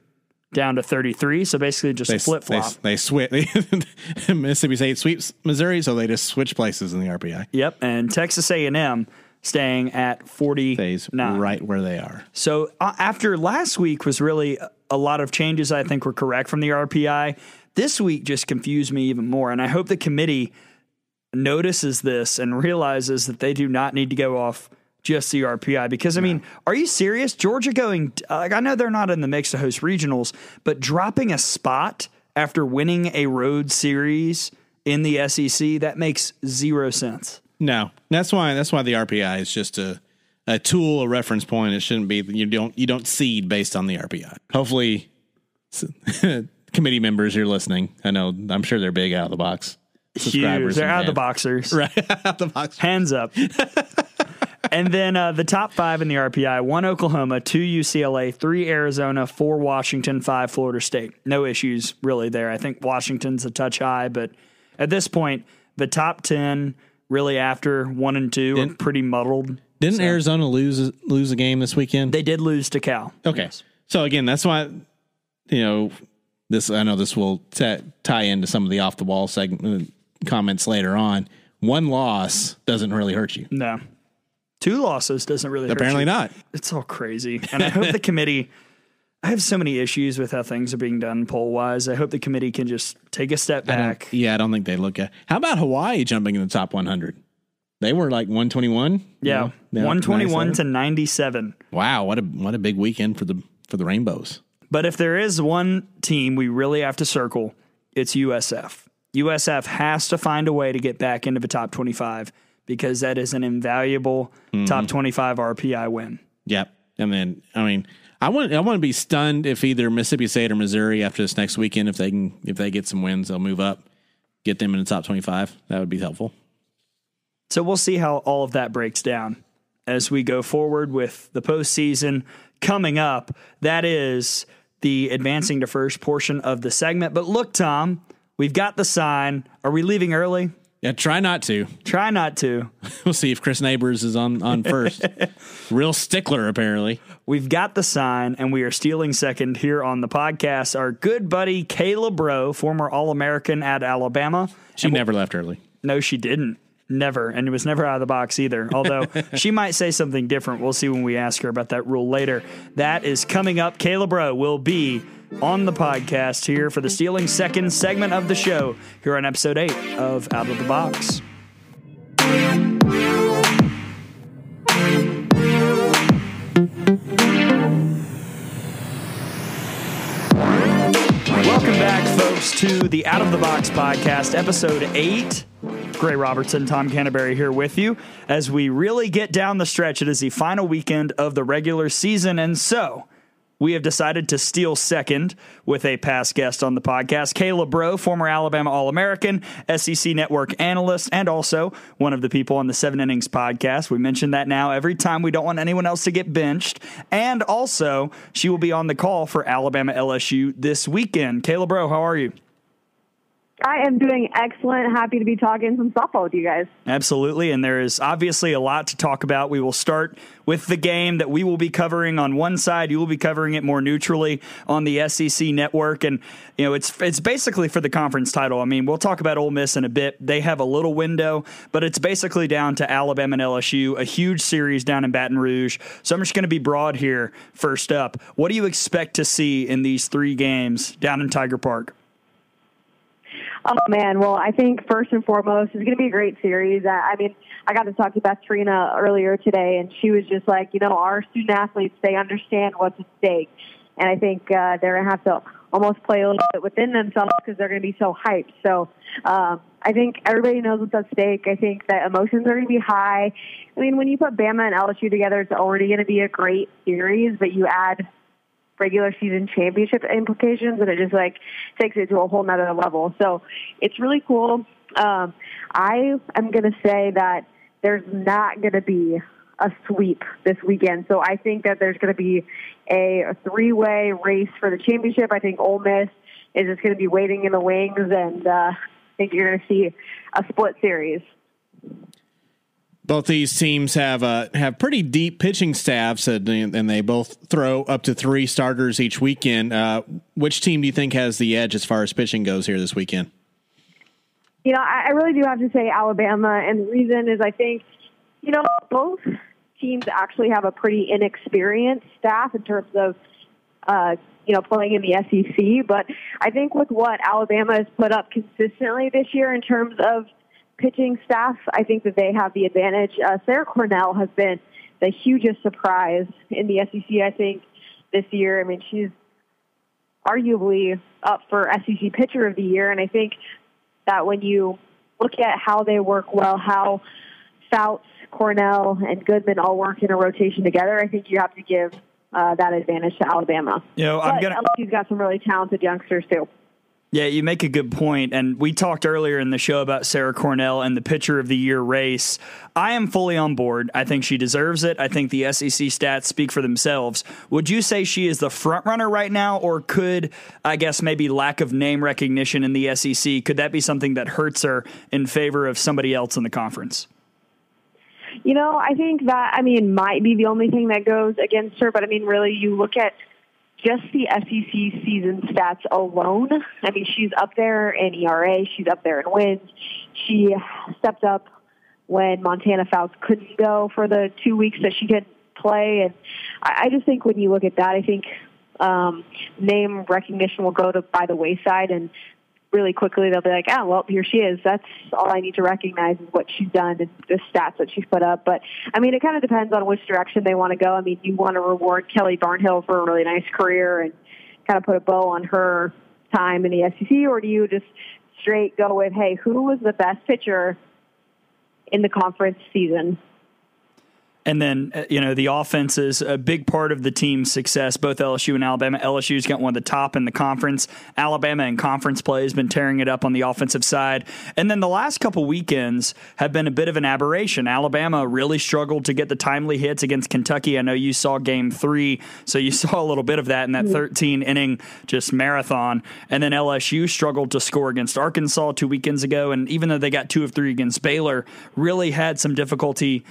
down to 33, so basically just a flip flop. They, they switch. Mississippi State sweeps Missouri, so they just switch places in the RPI. Yep, and Texas A&M staying at 49. Stays right where they are. So uh, after last week was really a lot of changes I think were correct from the RPI. This week just confused me even more, and I hope the committee notices this and realizes that they do not need to go off just the RPI. Because I mean, are you serious? Georgia going? Like I know they're not in the mix to host regionals, but dropping a spot after winning a road series in the SEC that makes zero sense. No, that's why. That's why the RPI is just a a tool, a reference point. It shouldn't be. You don't you don't seed based on the RPI. Hopefully, committee members, you're listening. I know. I'm sure they're big out of the box. Huge. They're out of the boxers. Right out of the box. Hands up. and then uh, the top five in the RPI one Oklahoma, two UCLA, three Arizona, four Washington, five Florida State. No issues really there. I think Washington's a touch high, but at this point, the top 10 really after one and two are Didn't- pretty muddled. Didn't Arizona lose lose a game this weekend? They did lose to Cal. Okay. Yes. So again, that's why you know this. I know this will t- tie into some of the off the wall segment comments later on. One loss doesn't really hurt you. No. Two losses doesn't really Apparently you. not. It's all crazy. And I hope the committee, I have so many issues with how things are being done poll wise. I hope the committee can just take a step I back. yeah, I don't think they look at. How about Hawaii jumping in the top 100? They were like 121. Yeah. You know, 121 to 97. 97. Wow, what a what a big weekend for the for the Rainbows. But if there is one team we really have to circle, it's USF. USF has to find a way to get back into the top 25 because that is an invaluable Mm-hmm. top 25 RPI win. Yep. And then I mean, I want I want to be stunned if either Mississippi State or Missouri after this next weekend if they can if they get some wins, they'll move up, get them in the top 25. That would be helpful. So we'll see how all of that breaks down as we go forward with the postseason coming up. That is the advancing to first portion of the segment. But look, Tom, we've got the sign. Are we leaving early? Yeah, try not to. Try not to. We'll see if Chris Neighbors is on on first. Real stickler, apparently. We've got the sign, and we are stealing second here on the podcast. Our good buddy Kayla Braud, former All American at Alabama. She never left early. No, she didn't. Never. And it was never out of the box either. Although she might say something different. We'll see when we ask her about that rule later. That is coming up. Kayla Braud will be on the podcast here for the Stealing Second segment of the show here on episode eight of Out of the Box. Welcome back, folks, to the Out of the Box podcast, episode eight. Gray Robertson, Tom Canterbury here with you as we really get down the stretch. It is the final weekend of the regular season, and so we have decided to steal second with a past guest on the podcast, Kayla Braud, former Alabama All American, SEC Network analyst, and also one of the people on the Seven Innings podcast. We mention that now every time we don't want anyone else to get benched. And also, she will be on the call for Alabama LSU this weekend. Kayla Braud, how are you? I am doing excellent. Happy to be talking some softball with you guys. Absolutely. And there is obviously a lot to talk about. We will start with the game that we will be covering on one side. You will be covering it more neutrally on the SEC network. And, you know, it's it's basically for the conference title. I mean, we'll talk about Ole Miss in a bit. They have a little window, but it's basically down to Alabama and LSU, a huge series down in Baton Rouge. So I'm just going to be broad here first up. What do you expect to see in these three games down in Tiger Park? Oh man, well, I think first and foremost it's going to be a great series. I, I mean, I got to talk to Beth Torina earlier today, and she was just like, you know, our student athletes they understand what's at stake, and I think uh, they're going to have to almost play a little bit within themselves because they're going to be so hyped. So um, I think everybody knows what's at stake. I think that emotions are going to be high. I mean, when you put Bama and LSU together, it's already going to be a great series, but you add regular season championship implications and it just like takes it to a whole nother level. So it's really cool. Um, I am going to say that there's not going to be a sweep this weekend. So I think that there's going to be a, a three-way race for the championship. I think Ole Miss is just going to be waiting in the wings, and uh, I think you're going to see a split series both these teams have uh, have pretty deep pitching staffs, and, they both throw up to three starters each weekend. Uh, which team do you think has the edge as far as pitching goes here this weekend? You know, I really do have to say Alabama, and the reason is I think, you know, both teams actually have a pretty inexperienced staff in terms of, uh, you know, playing in the SEC. But I think with what Alabama has put up consistently this year in terms of pitching staff, I think that they have the advantage. Uh, Sarah Cornell has been the hugest surprise in the SEC, I think, this year. I mean, she's arguably up for SEC Pitcher of the Year, and I think that when you look at how they work well, how Fouts, Cornell, and Goodman all work in a rotation together, I think you have to give uh, that advantage to Alabama. You know, I'm but gonna. LSU's got some really talented youngsters too. Yeah, you make a good point. And we talked earlier in the show about Sarah Cornell and the pitcher of the year race. I am fully on board. I think she deserves it. I think the SEC stats speak for themselves. Would you say she is the front runner right now, or could, I guess, maybe lack of name recognition in the SEC, could that be something that hurts her in favor of somebody else in the conference? You know, I think that, I mean, might be the only thing that goes against her, but I mean, really, you look at just the SEC season stats alone, I mean, she's up there in ERA, she's up there in wins. She stepped up when Montana Fouts couldn't go for the two weeks that she didn't play, and I, I just think when you look at that, I think um, name recognition will go to by the wayside, and really quickly they'll be like, oh, well, here she is. That's all I need to recognize is what she's done and the stats that she's put up. But, I mean, it kind of depends on which direction they want to go. I mean, do you want to reward Kelly Barnhill for a really nice career and kind of put a bow on her time in the SEC, or do you just straight go with, hey, who was the best pitcher in the conference season? And then, uh, you know, the offense is a big part of the team's success, both LSU and Alabama. LSU's got one of the top in the conference. Alabama in conference play has been tearing it up on the offensive side. And then the last couple weekends have been a bit of an aberration. Alabama really struggled to get the timely hits against Kentucky. I know you saw game three, so you saw a little bit of that in that 13 inning just marathon. And then LSU struggled to score against Arkansas two weekends ago. And even though they got two of three against Baylor, really had some difficulty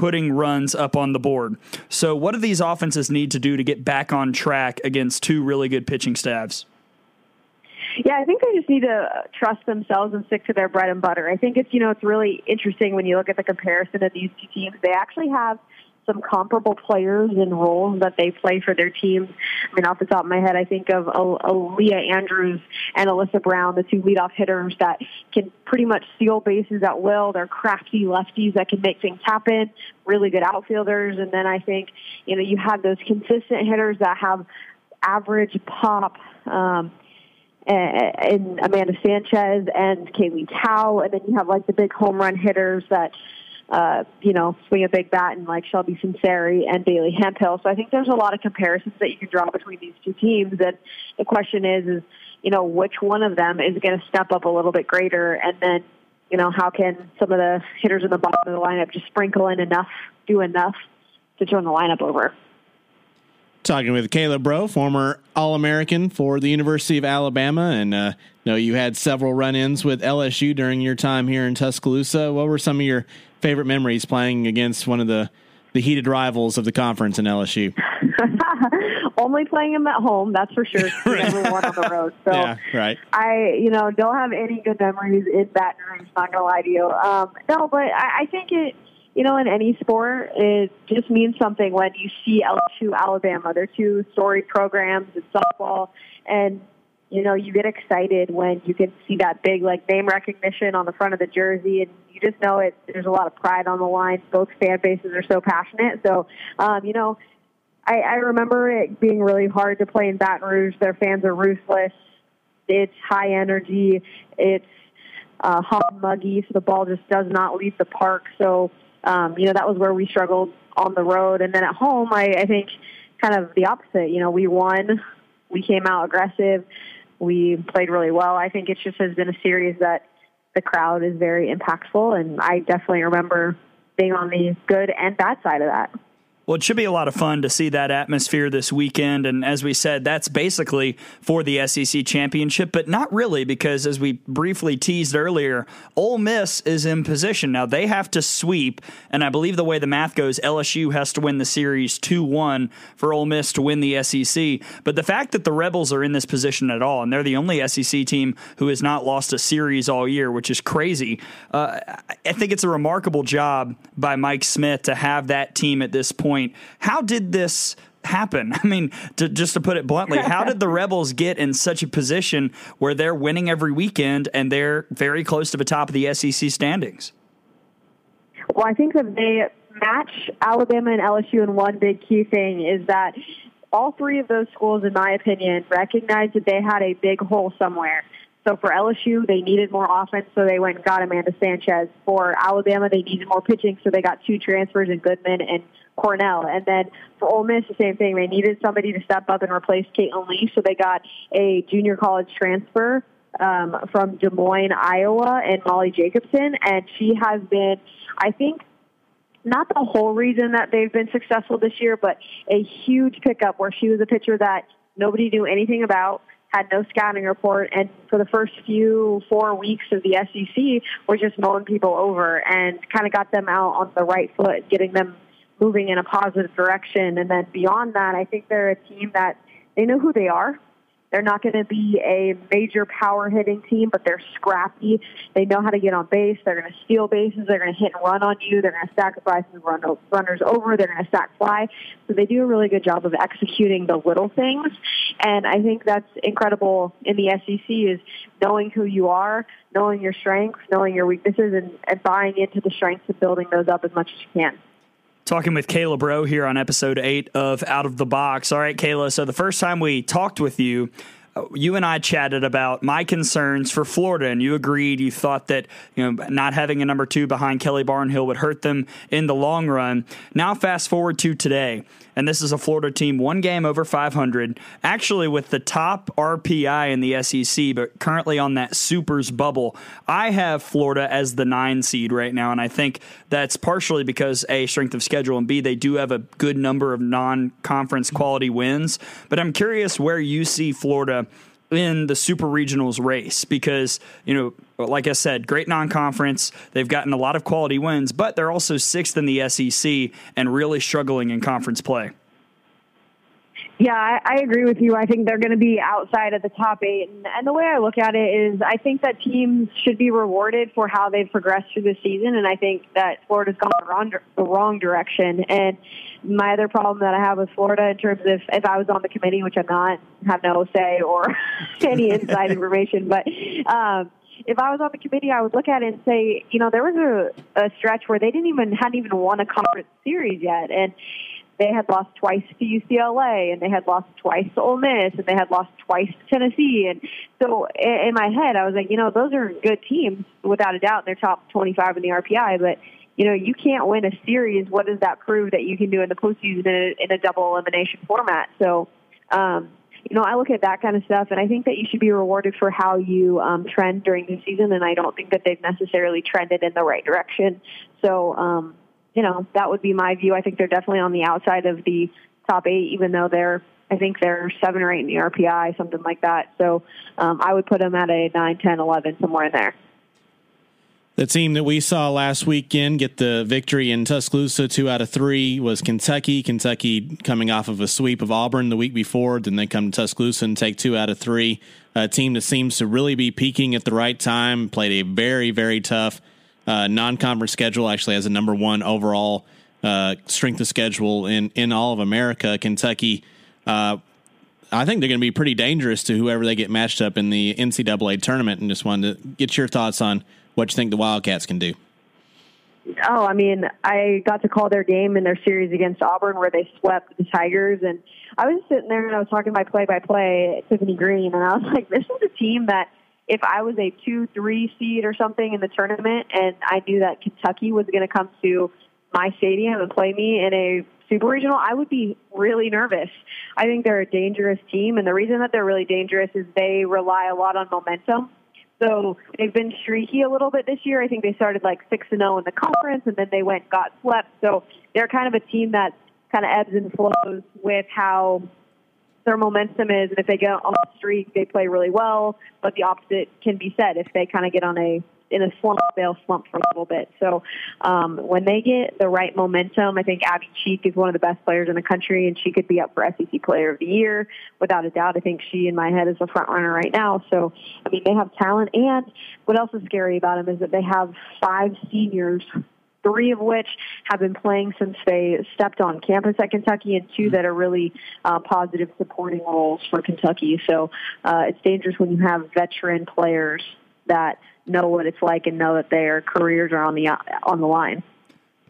putting runs up on the board. So, what do these offenses need to do to get back on track against two really good pitching staffs? Yeah, I think they just need to trust themselves and stick to their bread and butter. I think it's you know it's really interesting when you look at the comparison of these two teams. They actually have some comparable players and roles that they play for their teams. I mean, off the top of my head, I think of Aaliyah Andrews and Alyssa Brown, the two leadoff hitters that can pretty much steal bases at will. They're crafty lefties that can make things happen, really good outfielders. And then I think, you know, you have those consistent hitters that have average pop. Um, and Amanda Sanchez and Kaylee Tao, and then you have like the big home run hitters that uh, you know, swing a big bat and like Shelby Sunseri and Bailey Hemphill. So I think there's a lot of comparisons that you can draw between these two teams. And the question is, is, you know, which one of them is going to step up a little bit greater? And then, you know, how can some of the hitters in the bottom of the lineup just sprinkle in enough, do enough to turn the lineup over? Talking with Kayla Braud, former All American for the University of Alabama, and uh, know you had several run ins with LSU during your time here in Tuscaloosa. What were some of your favorite memories playing against one of the the heated rivals of the conference in LSU? Only playing them at home, that's for sure. Never won on the road. So yeah, right. I, you know, don't have any good memories in Baton Rouge. Not gonna lie to you. Um, no, but I, I think it. You know, in any sport, it just means something when you see LSU, Alabama. They're two story programs in softball, and you know, you get excited when you can see that big like name recognition on the front of the jersey, and you just know it. There's a lot of pride on the line. Both fan bases are so passionate. So, um, you know, I, I remember it being really hard to play in Baton Rouge. Their fans are ruthless. It's high energy. It's uh, hot muggy, so the ball just does not leave the park. So, um, you know, that was where we struggled on the road, and then at home, I, I think kind of the opposite. You know, we won. We came out aggressive we played really well. I think it just has been a series that the crowd is very impactful, and I definitely remember being on the good and bad side of that. Well, it should be a lot of fun to see that atmosphere this weekend. And as we said, that's basically for the SEC championship, but not really because, as we briefly teased earlier, Ole Miss is in position. Now, they have to sweep. And I believe the way the math goes, LSU has to win the series 2 1 for Ole Miss to win the SEC. But the fact that the Rebels are in this position at all, and they're the only SEC team who has not lost a series all year, which is crazy, uh, I think it's a remarkable job by Mike Smith to have that team at this point point. How did this happen? I mean, to, just to put it bluntly, how did the Rebels get in such a position where they're winning every weekend and they're very close to the top of the SEC standings? Well, I think that they match Alabama and LSU in one big key thing is that all three of those schools, in my opinion, recognized that they had a big hole somewhere. So for LSU, they needed more offense, so they went and got Amanda Sanchez. For Alabama, they needed more pitching, so they got two transfers in Goodman and Cornell. And then for Ole Miss, the same thing. They needed somebody to step up and replace Caitlin Lee, so they got a junior college transfer um, from Des Moines, Iowa, and Molly Jacobson. And she has been, I think, not the whole reason that they've been successful this year, but a huge pickup where she was a pitcher that nobody knew anything about had no scouting report, and for the first few four weeks of the SEC, we're just mowing people over and kind of got them out on the right foot, getting them moving in a positive direction. And then beyond that, I think they're a team that they know who they are. They're not going to be a major power hitting team, but they're scrappy. They know how to get on base. They're going to steal bases. They're going to hit and run on you. They're going to sacrifice and run runners over. They're going to sack fly. So they do a really good job of executing the little things. And I think that's incredible in the SEC is knowing who you are, knowing your strengths, knowing your weaknesses, and, and buying into the strengths and building those up as much as you can. Talking with Kayla Braud here on episode eight of Out of the Box. All right, Kayla. So the first time we talked with you, you and I chatted about my concerns for Florida, and you agreed. You thought that you know not having a number two behind Kelly Barnhill would hurt them in the long run. Now, fast forward to today, and this is a Florida team one game over 500, actually with the top RPI in the SEC, but currently on that Supers bubble. I have Florida as the nine seed right now, and I think that's partially because a strength of schedule and b they do have a good number of non-conference quality wins. But I'm curious where you see Florida in the super regionals race because you know like i said great non-conference they've gotten a lot of quality wins but they're also sixth in the sec and really struggling in conference play yeah, I, I agree with you. I think they're going to be outside of the top eight. And, and the way I look at it is I think that teams should be rewarded for how they've progressed through the season. And I think that Florida's gone the wrong, the wrong direction. And my other problem that I have with Florida in terms of if I was on the committee, which I'm not, have no say or any inside information, but um, if I was on the committee, I would look at it and say, you know, there was a, a stretch where they didn't even hadn't even won a conference series yet, and they had lost twice to UCLA and they had lost twice to Ole Miss and they had lost twice to Tennessee. And so in my head, I was like, you know, those are good teams without a doubt. They're top 25 in the RPI, but you know, you can't win a series. What does that prove that you can do in the postseason in a, in a double elimination format? So, um, you know, I look at that kind of stuff, and I think that you should be rewarded for how you um, trend during the season. And I don't think that they've necessarily trended in the right direction. So, um, you know, that would be my view. I think they're definitely on the outside of the top eight, even though they're, I think they're seven or eight in the RPI, something like that. So um, I would put them at a nine, ten, eleven, somewhere in there. The team that we saw last weekend get the victory in Tuscaloosa, two out of three, was Kentucky. Kentucky coming off of a sweep of Auburn the week before. Then they come to Tuscaloosa and take two out of three. A team that seems to really be peaking at the right time, played a very, very tough uh, non-conference schedule. Actually, has a number one overall uh, strength of schedule in in all of America. Kentucky. Uh, I think they're going to be pretty dangerous to whoever they get matched up in the NCAA tournament. And just wanted to get your thoughts on what you think the Wildcats can do. Oh, I mean, I got to call their game in their series against Auburn where they swept the Tigers, and I was sitting there and I was talking by play-by-play Tiffany Green, and I was like, "This is a team that if I was a two, three seed or something in the tournament and I knew that Kentucky was going to come to my stadium and play me in a super regional, I would be really nervous. I think they're a dangerous team, and the reason that they're really dangerous is they rely a lot on momentum. So they've been streaky a little bit this year. I think they started like six and zero in the conference, and then they went got swept. So they're kind of a team that kind of ebbs and flows with how their momentum is, and if they get on a streak, they play really well. But the opposite can be said if they kind of get on a in a slump, they'll slump for a little bit. So um, when they get the right momentum, I think Abbey Cheek is one of the best players in the country, and she could be up for SEC Player of the Year without a doubt. I think she, in my head, is a front runner right now. So I mean, they have talent, and what else is scary about them is that they have five seniors three of which have been playing since they stepped on campus at Kentucky, and two that are really uh, positive supporting roles for Kentucky. So uh, it's dangerous when you have veteran players that know what it's like and know that their careers are on the on the line.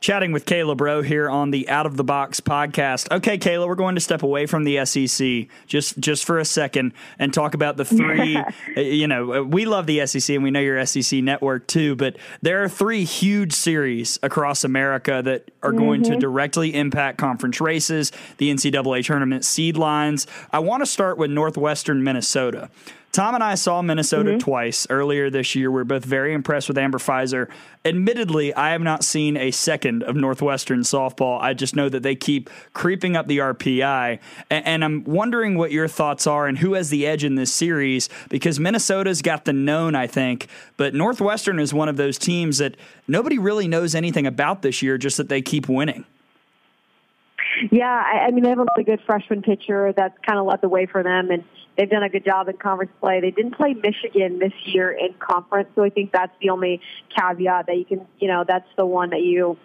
Chatting with Kayla Braud here on the Out of the Box podcast. Okay, Kayla, we're going to step away from the SEC just just for a second and talk about the three. You know, we love the SEC and we know your SEC network too, but there are three huge series across America that are mm-hmm. going to mm-hmm. directly impact conference races, the NCAA tournament seed lines. I want to start with Northwestern Minnesota. Tom and I saw Minnesota mm-hmm. twice earlier this year. We are both very impressed with Amber Fiser. Admittedly, I have not seen a second of Northwestern softball. I just know that they keep creeping up the RPI. And, and I'm wondering what your thoughts are and who has the edge in this series because Minnesota's got the known, I think, but Northwestern is one of those teams that nobody really knows anything about this year, just that they keep winning. Yeah, I, I mean, they have a really good freshman pitcher that's kind of led the way for them, and they've done a good job in conference play. They didn't play Michigan this year in conference, so I think that's the only caveat that you can, you know, that's the one that you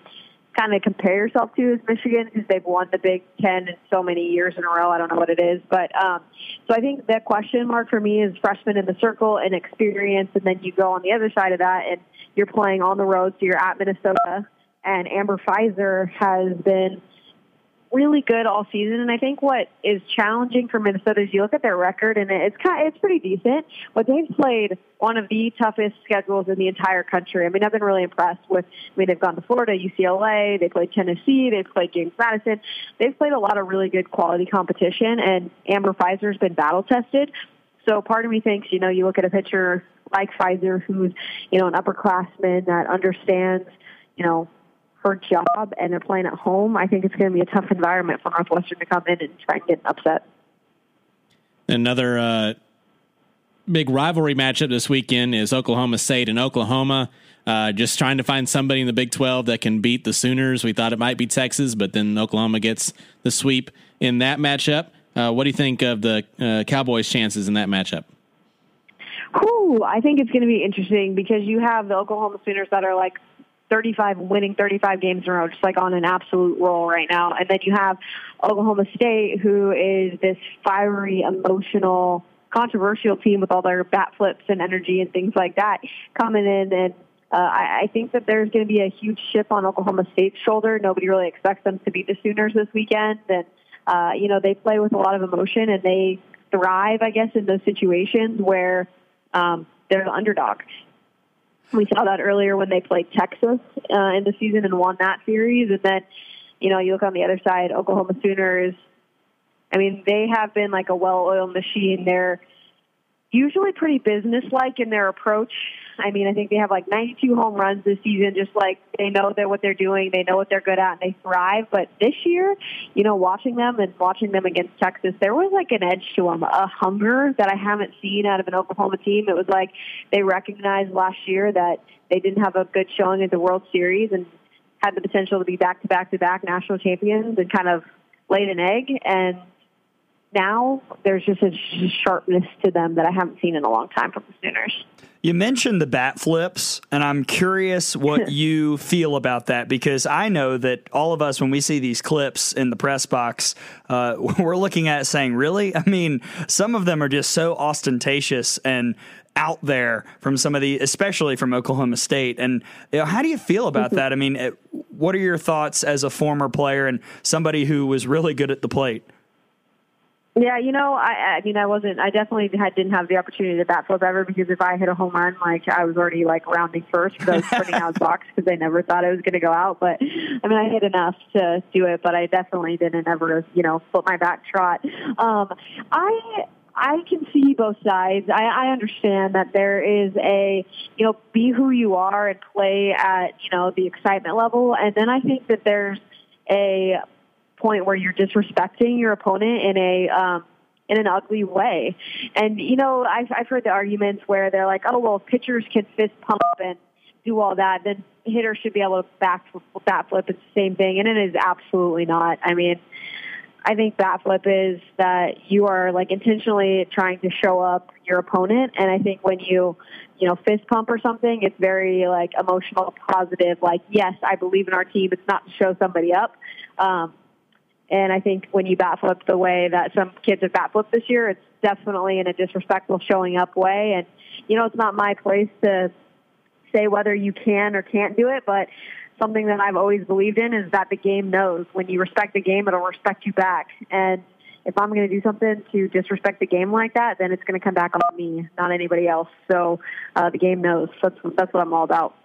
kind of compare yourself to is Michigan because they've won the Big Ten in so many years in a row. I don't know what it is, but um, so I think the question mark for me is freshman in the circle and experience, and then you go on the other side of that and you're playing on the road, so you're at Minnesota, and Amber Fiser has been really good all season. And I think what is challenging for Minnesota is you look at their record and it's kind of, it's pretty decent, but they've played one of the toughest schedules in the entire country. I mean, I've been really impressed with, I mean, they've gone to Florida, UCLA, they played Tennessee, they've played James Madison. They've played a lot of really good quality competition and Amber Fiser's been battle tested. So part of me thinks, you know, you look at a pitcher like Fiser who's, you know, an upperclassman that understands, you know, her job and they're playing at home, I think it's going to be a tough environment for Northwestern to come in and try and get an upset. Another uh, big rivalry matchup this weekend is Oklahoma State and Oklahoma. Uh, just trying to find somebody in the Big 12 that can beat the Sooners. We thought it might be Texas, but then Oklahoma gets the sweep in that matchup. Uh, what do you think of the uh, Cowboys' chances in that matchup? Ooh, I think it's going to be interesting because you have the Oklahoma Sooners that are like 35 winning 35 games in a row, just like on an absolute roll right now. And then you have Oklahoma State, who is this fiery, emotional, controversial team with all their bat flips and energy and things like that coming in. And uh, I, I think that there's going to be a huge chip on Oklahoma State's shoulder. Nobody really expects them to beat the Sooners this weekend. And, uh, you know, they play with a lot of emotion and they thrive, I guess, in those situations where um, they're the underdog. We saw that earlier when they played Texas uh, in the season and won that series. And then, you know, you look on the other side, Oklahoma Sooners. I mean, they have been like a well-oiled machine. They're usually pretty businesslike in their approach. I mean, I think they have like 92 home runs this season, just like they know that what they're doing, they know what they're good at, and they thrive. But this year, you know, watching them and watching them against Texas, there was like an edge to them, a hunger that I haven't seen out of an Oklahoma team. It was like they recognized last year that they didn't have a good showing at the World Series and had the potential to be back to back to back national champions and kind of laid an egg. And now there's just a sharpness to them that I haven't seen in a long time from the Sooners. You mentioned the bat flips, and I'm curious what you feel about that because I know that all of us, when we see these clips in the press box, uh, we're looking at it saying, Really? I mean, some of them are just so ostentatious and out there from some of the, especially from Oklahoma State. And you know, how do you feel about mm-hmm. that? I mean, what are your thoughts as a former player and somebody who was really good at the plate? Yeah, you know, I, I mean, I wasn't. I definitely had, didn't have the opportunity to bat flip ever because if I hit a home run, like I was already like rounding first because I was putting out box because I never thought I was going to go out. But I mean, I hit enough to do it, but I definitely didn't ever, you know, flip my back trot. Um, I I can see both sides. I, I understand that there is a, you know, be who you are and play at, you know, the excitement level. And then I think that there's a point where you're disrespecting your opponent in a um, in an ugly way. And you know, I've I've heard the arguments where they're like, oh well, if pitchers can fist pump and do all that, then hitters should be able to back bat flip. It's the same thing, and it is absolutely not. I mean. I think bat flip is that you are like intentionally trying to show up your opponent, and I think when you, you know, fist pump or something, it's very like emotional, positive. Like, yes, I believe in our team. It's not to show somebody up. Um, and I think when you bat flip the way that some kids have bat flipped this year, it's definitely in a disrespectful showing up way. And, you know, it's not my place to say whether you can or can't do it, but something that I've always believed in is that the game knows. When you respect the game, it'll respect you back. And if I'm going to do something to disrespect the game like that, then it's going to come back on me, not anybody else. So uh, the game knows. That's that's what I'm all about.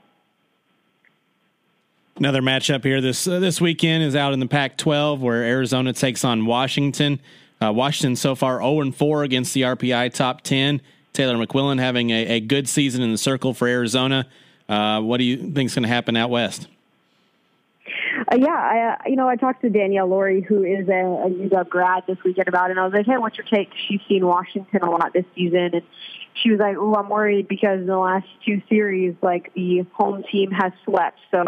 Another matchup here this uh, this weekend is out in the Pac-12 where Arizona takes on Washington. Uh, Washington so far 0 and 4 against the RPI top 10. Taylor McQuillan having a, a good season in the circle for Arizona. Uh, what do you think is going to happen out west? Uh, yeah, I, uh, you know, I talked to Danielle Lawrie, who is a, a UW grad this weekend about it, and I was like, hey, what's your take? She's seen Washington a lot this season, and she was like, oh, I'm worried because in the last two series, like, the home team has swept, so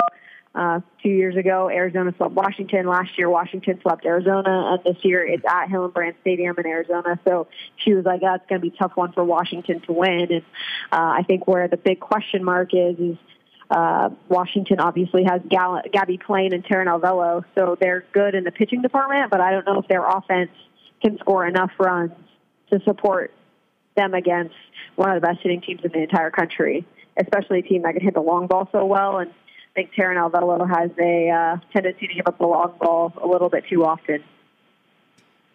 uh, two years ago, Arizona swept Washington. Last year, Washington swept Arizona. And this year, it's at Hillenbrand Stadium in Arizona. So she was like, that's going to be a tough one for Washington to win. And uh, I think where the big question mark is, is uh, Washington obviously has Gal- Gabbie Plain and Taran Alvelo, so they're good in the pitching department, but I don't know if their offense can score enough runs to support them against one of the best hitting teams in the entire country, especially a team that can hit the long ball so well. And think Taran Alvelo has a uh, tendency to give up the long ball a little bit too often.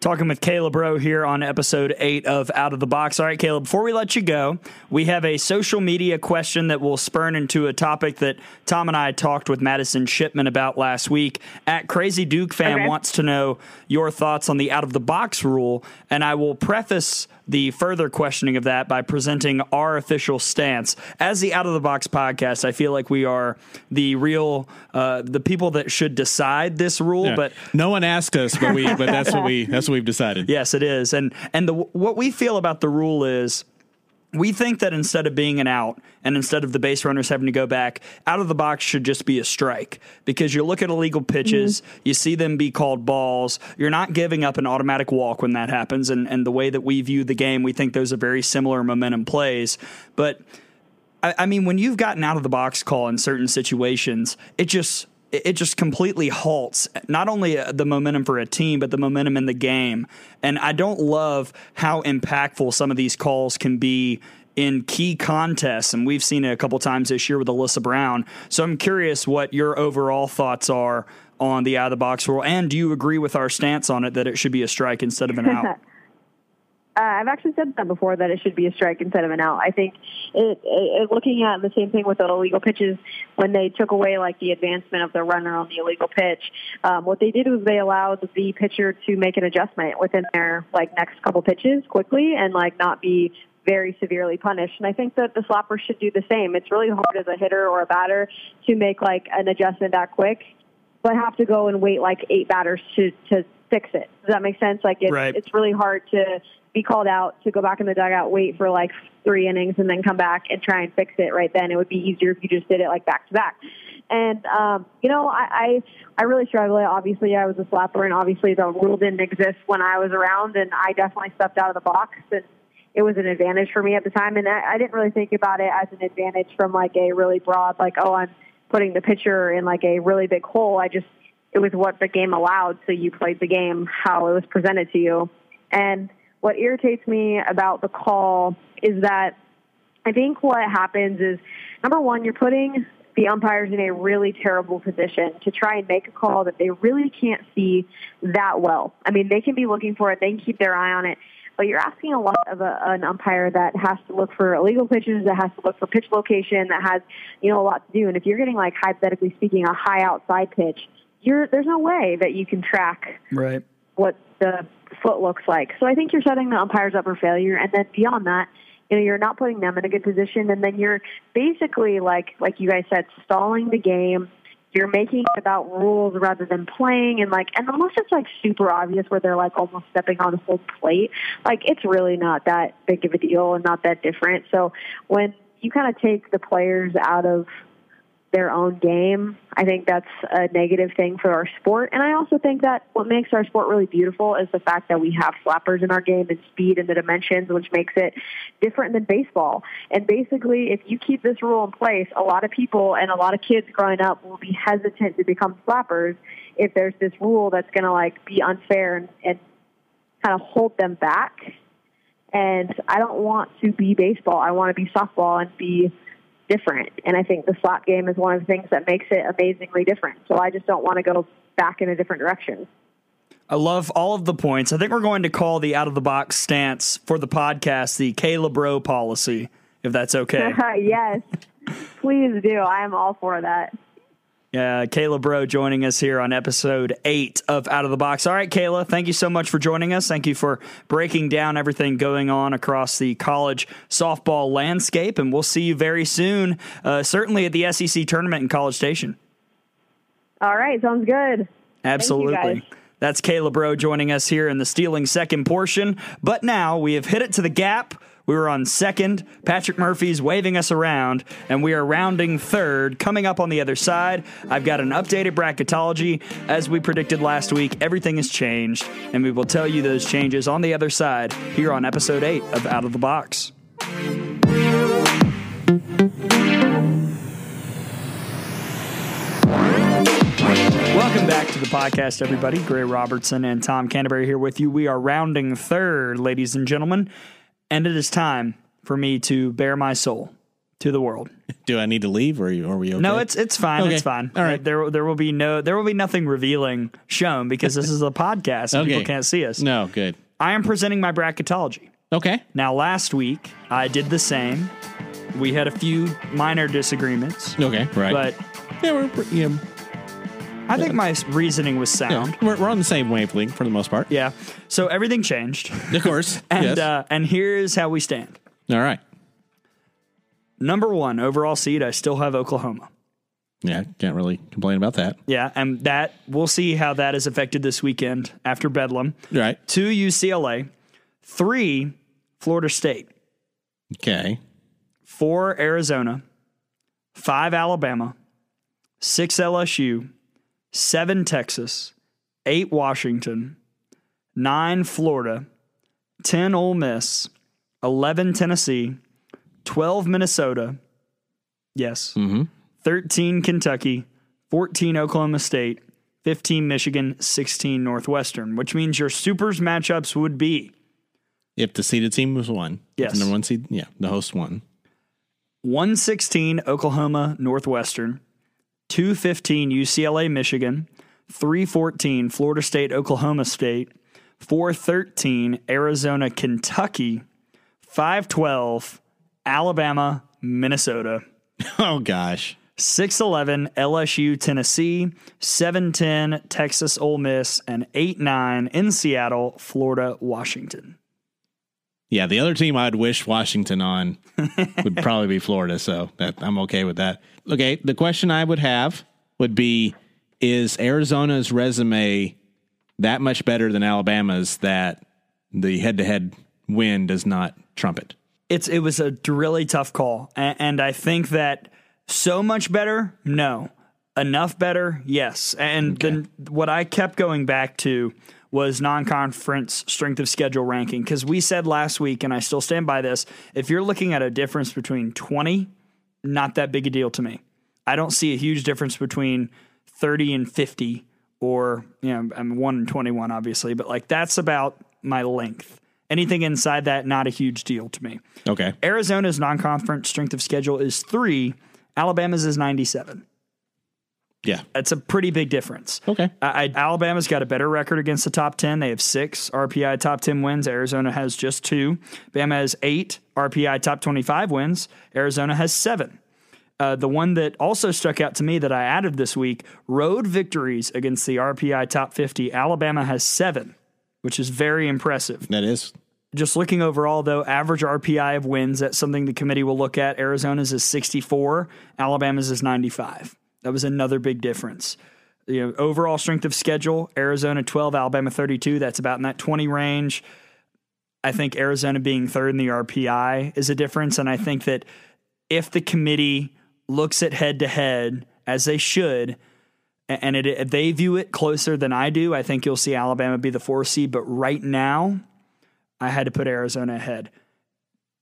Talking with Kayla Braud here on episode eight of Out of the Box. All right, Kayla, before we let you go, we have a social media question that will spurn into a topic that Tom and I talked with Madison Shipman about last week. At Crazy Duke Fan okay. wants to know your thoughts on the Out of the Box rule, and I will preface the further questioning of that by presenting our official stance. As the Out of the Box podcast, I feel like we are the real, uh, the people that should decide this rule, Yeah. but no one asked us, but we but that's what we that's what we've decided. Yes, it is. And and the what we feel about the rule is we think that instead of being an out and instead of the base runners having to go back, out of the box should just be a strike because you look at illegal pitches, mm-hmm. you see them be called balls. You're not giving up an automatic walk when that happens. And, and the way that we view the game, we think those are very similar momentum plays. But I, I mean, when you've gotten out of the box call in certain situations, it just it just completely halts not only uh, the momentum for a team but the momentum in the game. And I don't love how impactful some of these calls can be in key contests, and we've seen it a couple times this year with Alyssa Brown. So I'm curious what your overall thoughts are on the out of the box rule, and do you agree with our stance on it that it should be a strike instead of an out? Uh, I've actually said that before that it should be a strike instead of an out. I think it, it, looking at the same thing with the illegal pitches when they took away like the advancement of the runner on the illegal pitch. Um, what they did was they allowed the pitcher to make an adjustment within their like next couple pitches quickly and like not be very severely punished. And I think that the slappers should do the same. It's really hard as a hitter or a batter to make like an adjustment that quick, but have to go and wait like eight batters to to fix it. Does that make sense? Like it's Right. it's really hard to be called out to go back in the dugout, wait for like three innings, and then come back and try and fix it right then. It would be easier if you just did it like back to back. And um, you know, I, I I really struggle. Obviously, I was a slapper, and obviously the rule didn't exist when I was around, and I definitely stepped out of the box and it was an advantage for me at the time, and I, I didn't really think about it as an advantage from like a really broad, like oh, I'm putting the pitcher in like a really big hole. I just it was what the game allowed, so you played the game how it was presented to you. And what irritates me about the call is that I think what happens is number one, you're putting the umpires in a really terrible position to try and make a call that they really can't see that well. I mean, they can be looking for it, they can keep their eye on it, but you're asking a lot of a, an umpire that has to look for illegal pitches, that has to look for pitch location, that has, you know, a lot to do. And if you're getting like hypothetically speaking a high outside pitch, you're there's no way that you can track right. what the foot looks like. So I think you're setting the umpires up for failure, and then beyond that, you know, you're not putting them in a good position, and then you're basically like like you guys said, stalling the game. You're making it about rules rather than playing, and like, and unless it's like super obvious where they're like almost stepping on a whole plate, like it's really not that big of a deal and not that different. So when you kind of take the players out of their own game. I think that's a negative thing for our sport. And I also think that what makes our sport really beautiful is the fact that we have slappers in our game and speed and the dimensions, which makes it different than baseball. And basically, if you keep this rule in place, a lot of people and a lot of kids growing up will be hesitant to become slappers if there's this rule that's going to like be unfair and, and kind of hold them back. And I don't want to be baseball. I want to be softball and be different. And I think the slap game is one of the things that makes it amazingly different. So I just don't want to go back in a different direction. I love all of the points. I think we're going to call the out of the box stance for the podcast the Kayla Braud policy, if that's okay. yes, please do. I am all for that. Yeah, Kayla Braud joining us here on episode eight of Out of the Box. All right, Kayla, thank you so much for joining us. Thank you for breaking down everything going on across the college softball landscape, and we'll see you very soon, uh, certainly at the SEC tournament in College Station. All right, sounds good. Absolutely. Thank you, guys. That's Kayla Braud joining us here in the stealing second portion. But now we have hit it to the gap. We were on second. Patrick Murphy's waving us around, and we are rounding third. Coming up on the other side, I've got an updated bracketology. As we predicted last week, everything has changed, and we will tell you those changes on the other side here on episode eight of Out of the Box. Welcome back to the podcast, everybody. Gray Robertson and Tom Canterbury here with you. We are rounding third, ladies and gentlemen, and it is time for me to bare my soul to the world. Do I need to leave, or are, you, are we okay? No, it's it's fine. Okay. It's fine. All right. There there will be no there will be nothing revealing shown because this is a podcast and Okay. people can't see us. no good. I am presenting my bracketology. Okay. Now, last week I did the same. We had a few minor disagreements, Okay. Right. but yeah, we're, yeah, I think my reasoning was yeah, sound. we're, we're on the same wavelength for the most part. Yeah. So everything changed, Of course. and yes. uh, and here's how we stand. All right. Number one overall seed, I still have Oklahoma. Yeah, can't really complain about that. Yeah, and that we'll see how that is affected this weekend after Bedlam. Right. Two UCLA, three Florida State, Okay. four Arizona, five Alabama, six LSU, seven Texas, eight Washington, nine Florida, ten Ole Miss, eleven Tennessee, twelve Minnesota, yes, mm-hmm. thirteen Kentucky, fourteen Oklahoma State, fifteen Michigan, sixteen Northwestern. Which means your supers matchups would be If the seeded team was one. Yes. The number one seed. Yeah. The host won. 116 Oklahoma Northwestern, 215 UCLA Michigan, 314 Florida State Oklahoma State, 413 Arizona Kentucky, 512 Alabama Minnesota, Oh gosh. 611 LSU Tennessee, 710 Texas Ole Miss, and 89 in Seattle Florida Washington. Yeah, the other team I'd wish Washington on would probably be Florida, so that I'm okay with that. Okay, the question I would have would be is Arizona's resume that much better than Alabama's that the head-to-head win does not trump it? it's it was a really tough call, and, and I think that so much better, no, enough better, yes. And then what I kept going back to was non-conference strength of schedule ranking because we said last week, and I still stand by this. If you're looking at a difference between 20, not that big a deal to me. I don't see a huge difference between 30 and 50, or you know, I'm one and 21, obviously, but like that's about my length. Anything inside that, not a huge deal to me. Okay. Arizona's non-conference strength of schedule is three. Alabama's is 97. Yeah. That's a pretty big difference. Okay. I, I- Alabama's got a better record against the top 10. They have six RPI top 10 wins. Arizona has just two. Bama has eight RPI top 25 wins. Arizona has seven. Uh, the one that also stuck out to me that I added this week road victories against the RPI top 50. Alabama has seven, which is very impressive. That is. Just looking overall, though, average RPI of wins, that's something the committee will look at. Arizona's is 64, Alabama's is 95. That was another big difference. You know, overall strength of schedule, Arizona 12, Alabama 32. That's about in that 20 range. I think Arizona being third in the RPI is a difference. And I think that if the committee looks at head to head, as they should, and it, if they view it closer than I do, I think you'll see Alabama be the four seed. But right now, I had to put Arizona ahead.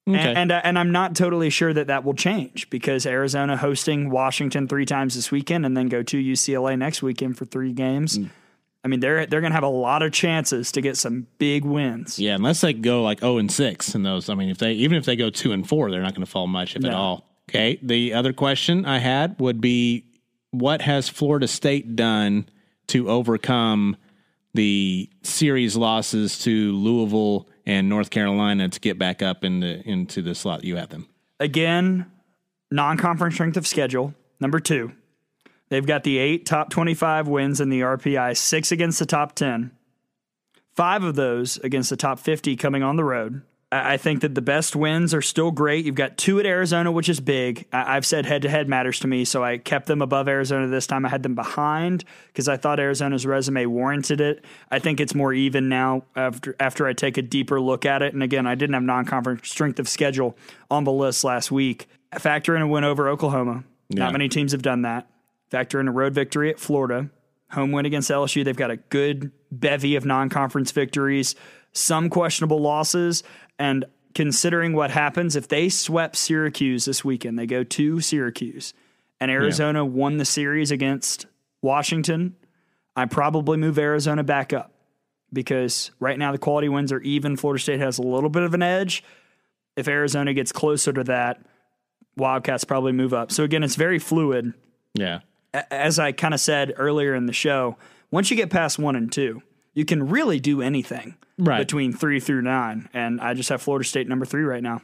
Okay. And and, uh, and I'm not totally sure that that will change because Arizona hosting Washington three times this weekend and then go to UCLA next weekend for three games. Mm. I mean, they're they're going to have a lot of chances to get some big wins. yeah, unless they go like 0 and 6 in those. I mean, if they even if they go 2 and 4, they're not going to fall much if at all. Okay. The other question I had would be what has Florida State done to overcome the series losses to Louisville and North Carolina to get back up in the into the slot you have them? Again, non-conference strength of schedule number two. They've got the eight top 25 wins in the RPI, six against the top 10, five of those against the top 50 coming on the road. I think that the best wins are still great. You've got two at Arizona, which is big. I've said head to head matters to me, so I kept them above Arizona this time. I had them behind because I thought Arizona's resume warranted it. I think it's more even now after after I take a deeper look at it. And again, I didn't have non conference strength of schedule on the list last week. Factor in a win over Oklahoma. Yeah. Not many teams have done that. Factor in a road victory at Florida. Home win against LSU. They've got a good bevy of non conference victories, some questionable losses. And considering what happens if they swept Syracuse this weekend, they go to Syracuse, and Arizona won the series against Washington, I probably move Arizona back up because right now the quality wins are even. Florida State has a little bit of an edge. If Arizona gets closer to that, Wildcats probably move up. So again, it's very fluid. Yeah. As I kind of said earlier in the show, once you get past one and two, you can really do anything Right. between three through nine. And I just have Florida State number three right now.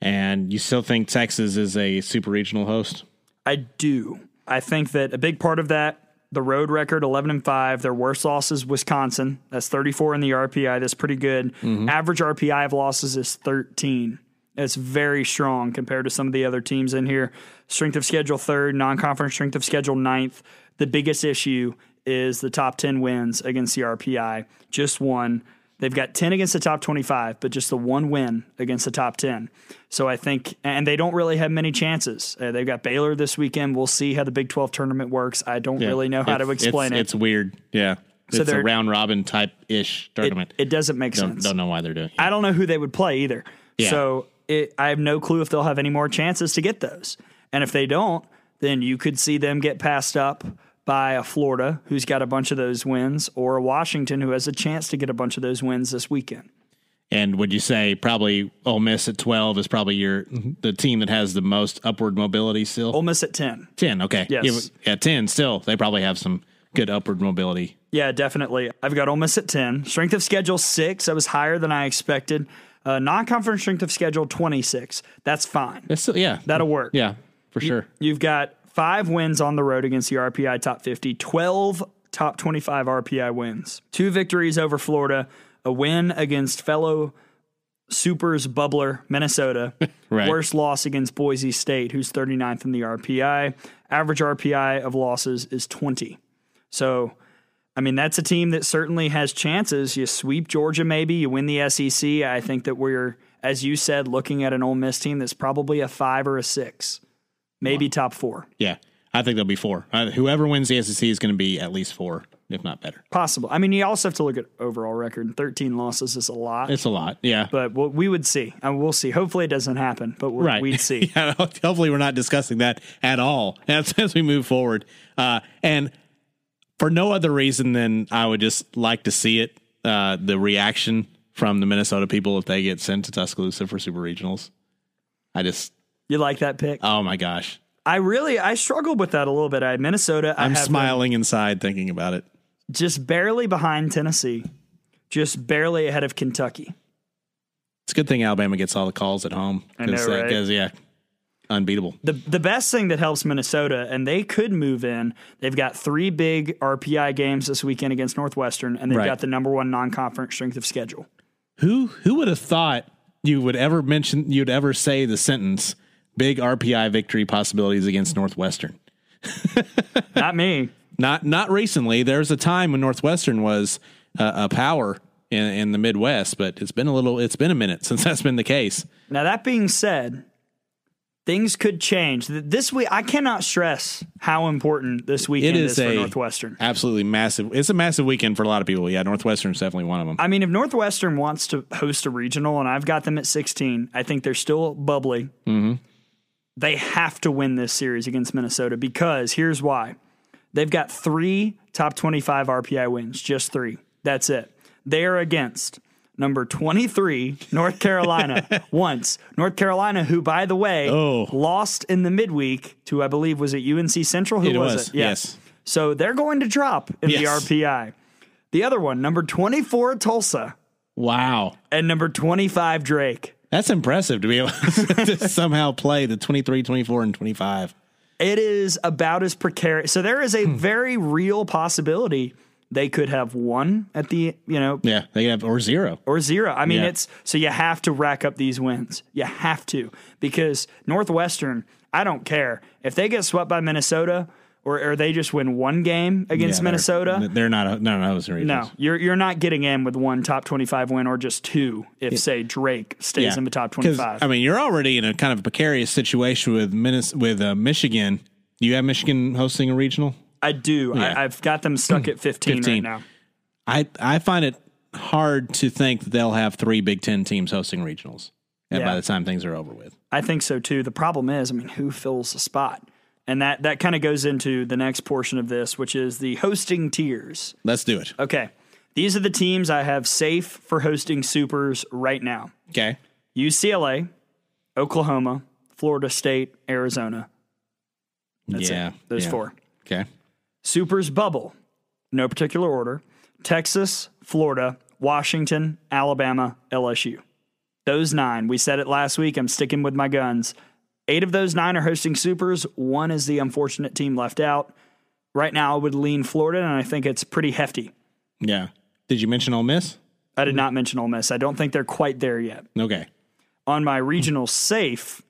And you still think Texas is a super regional host? I do. I think that a big part of that, the road record, 11 and 5, their worst loss is Wisconsin. That's 34 in the RPI. That's pretty good. Mm-hmm. Average RPI of losses is 13. It's very strong compared to some of the other teams in here. Strength of schedule third, non conference strength of schedule ninth. The biggest issue is the top 10 wins against the RPI. Just one. They've got 10 against the top 25, but just the one win against the top 10. So I think, and they don't really have many chances. Uh, they've got Baylor this weekend. We'll see how the Big 12 tournament works. I don't Yeah. really know how to explain it's, it. It's weird. Yeah. So it's a round robin type ish it, tournament. it doesn't make don't, sense. don't know why they're doing it. I don't know who they would play either. Yeah. So it, I have no clue if they'll have any more chances to get those. And if they don't, then you could see them get passed up by a Florida who's got a bunch of those wins or a Washington who has a chance to get a bunch of those wins this weekend. And would you say probably Ole Miss at 12 is probably your the team that has the most upward mobility still? Ole Miss at 10. 10, okay. Yes. Yeah, yeah, 10 still. They probably have some good upward mobility. Yeah, definitely. I've got Ole Miss at 10. Strength of schedule 6. That was higher than I expected. Uh, non conference strength of schedule 26. That's fine. It's still, yeah. That'll work. Yeah, for sure. You've got five wins on the road against the RPI top 50, 12 top 25 RPI wins, two victories over Florida, a win against fellow Supers bubbler Minnesota, Right. worst loss against Boise State, who's 39th in the RPI. Average RPI of losses is 20. So, I mean, that's a team that certainly has chances. You sweep Georgia, maybe you win the SEC. I think that we're, as you said, looking at an Ole Miss team that's probably a five or a six, maybe top four. Yeah. I think there'll be four. Uh, whoever wins the SEC is going to be at least four, if not better. Possible. I mean, you also have to look at overall record. 13 losses is a lot, It's a lot. Yeah. but we'll, we would see. And we'll see. Hopefully it doesn't happen, but we're, right. we'd see. yeah, hopefully, we're not discussing that at all as, as we move forward. Uh, and for no other reason than I would just like to see it uh, the reaction from the Minnesota people if they get sent to Tuscaloosa for super regionals. I just, You like that pick? oh my gosh. I really, I struggled with that a little bit. I Minnesota. I I'm have smiling inside thinking about it. just barely behind Tennessee, just barely ahead of Kentucky. It's a good thing Alabama gets all the calls at home. I know, uh, right? Because, yeah, unbeatable. The the best thing that helps Minnesota, and they could move in. They've got three big RPI games this weekend against Northwestern, and they've Right. got the number one non conference strength of schedule. Who who would have thought you would ever mention you'd ever say the sentence big RPI victory possibilities against Northwestern? Not me. Not not recently. There was a time when Northwestern was uh, a power in, in the Midwest, but it's been a little it's been a minute since that's been the case. Now that being said, things could change. This week, I cannot stress how important this weekend It is, is for Northwestern. absolutely massive. It's a massive weekend for a lot of people. Yeah, Northwestern's definitely one of them. I mean, if Northwestern wants to host a regional, and I've got them at 16, I think they're still bubbly. Mm-hmm. They have to win this series against Minnesota because here's why. They've got three top 25 RPI wins, just three. That's it. They are against number 23, North Carolina, once. North Carolina, who, by the way, Oh. lost in the midweek to, I believe, was it UNC Central? Who It was, was, it? yes. So they're going to drop in Yes. the RPI. The other one, number 24, Tulsa, wow. and number 25, Drake. That's impressive to be able to somehow play the 23, 24, and 25. It is about as precarious. So there is a Hmm. very real possibility they could have one at the, you know, Yeah, they have or zero. or zero. I mean, Yeah. it's so you have to rack up these wins. You have to because Northwestern, I don't care if they get swept by Minnesota or, or they just win one game against Yeah, they're- Minnesota. They're not. A, no, no, those. No, you're you're not getting in with one top twenty five win or just two if say Drake stays in the top twenty five. I mean, you're already in a kind of precarious situation with Minnes- with uh, Michigan. Do you have Michigan hosting a regional? I do. Yeah. I, I've got them stuck at fifteen, 15. right now. I I find it hard to think that they'll have three Big Ten teams hosting regionals. And Yeah. by the time things are over with, I think so too. The problem is, I mean, who fills the spot? And that that kind of goes into the next portion of this, which is the hosting tiers. let's do it. Okay. These are the teams I have safe for hosting supers right now. Okay. UCLA, Oklahoma, Florida State, Arizona. That's yeah. it. Those yeah. four. Okay. Supers bubble, no particular order. Texas, Florida, Washington, Alabama, LSU. Those nine. We said it last week. I'm sticking with my guns. Eight of those nine are hosting Supers. One is the unfortunate team left out. Right now, I would lean Florida, and I think it's pretty hefty. Yeah. Did you mention Ole Miss? I did not mention Ole Miss. I don't think they're quite there yet. Okay. On my regional safe,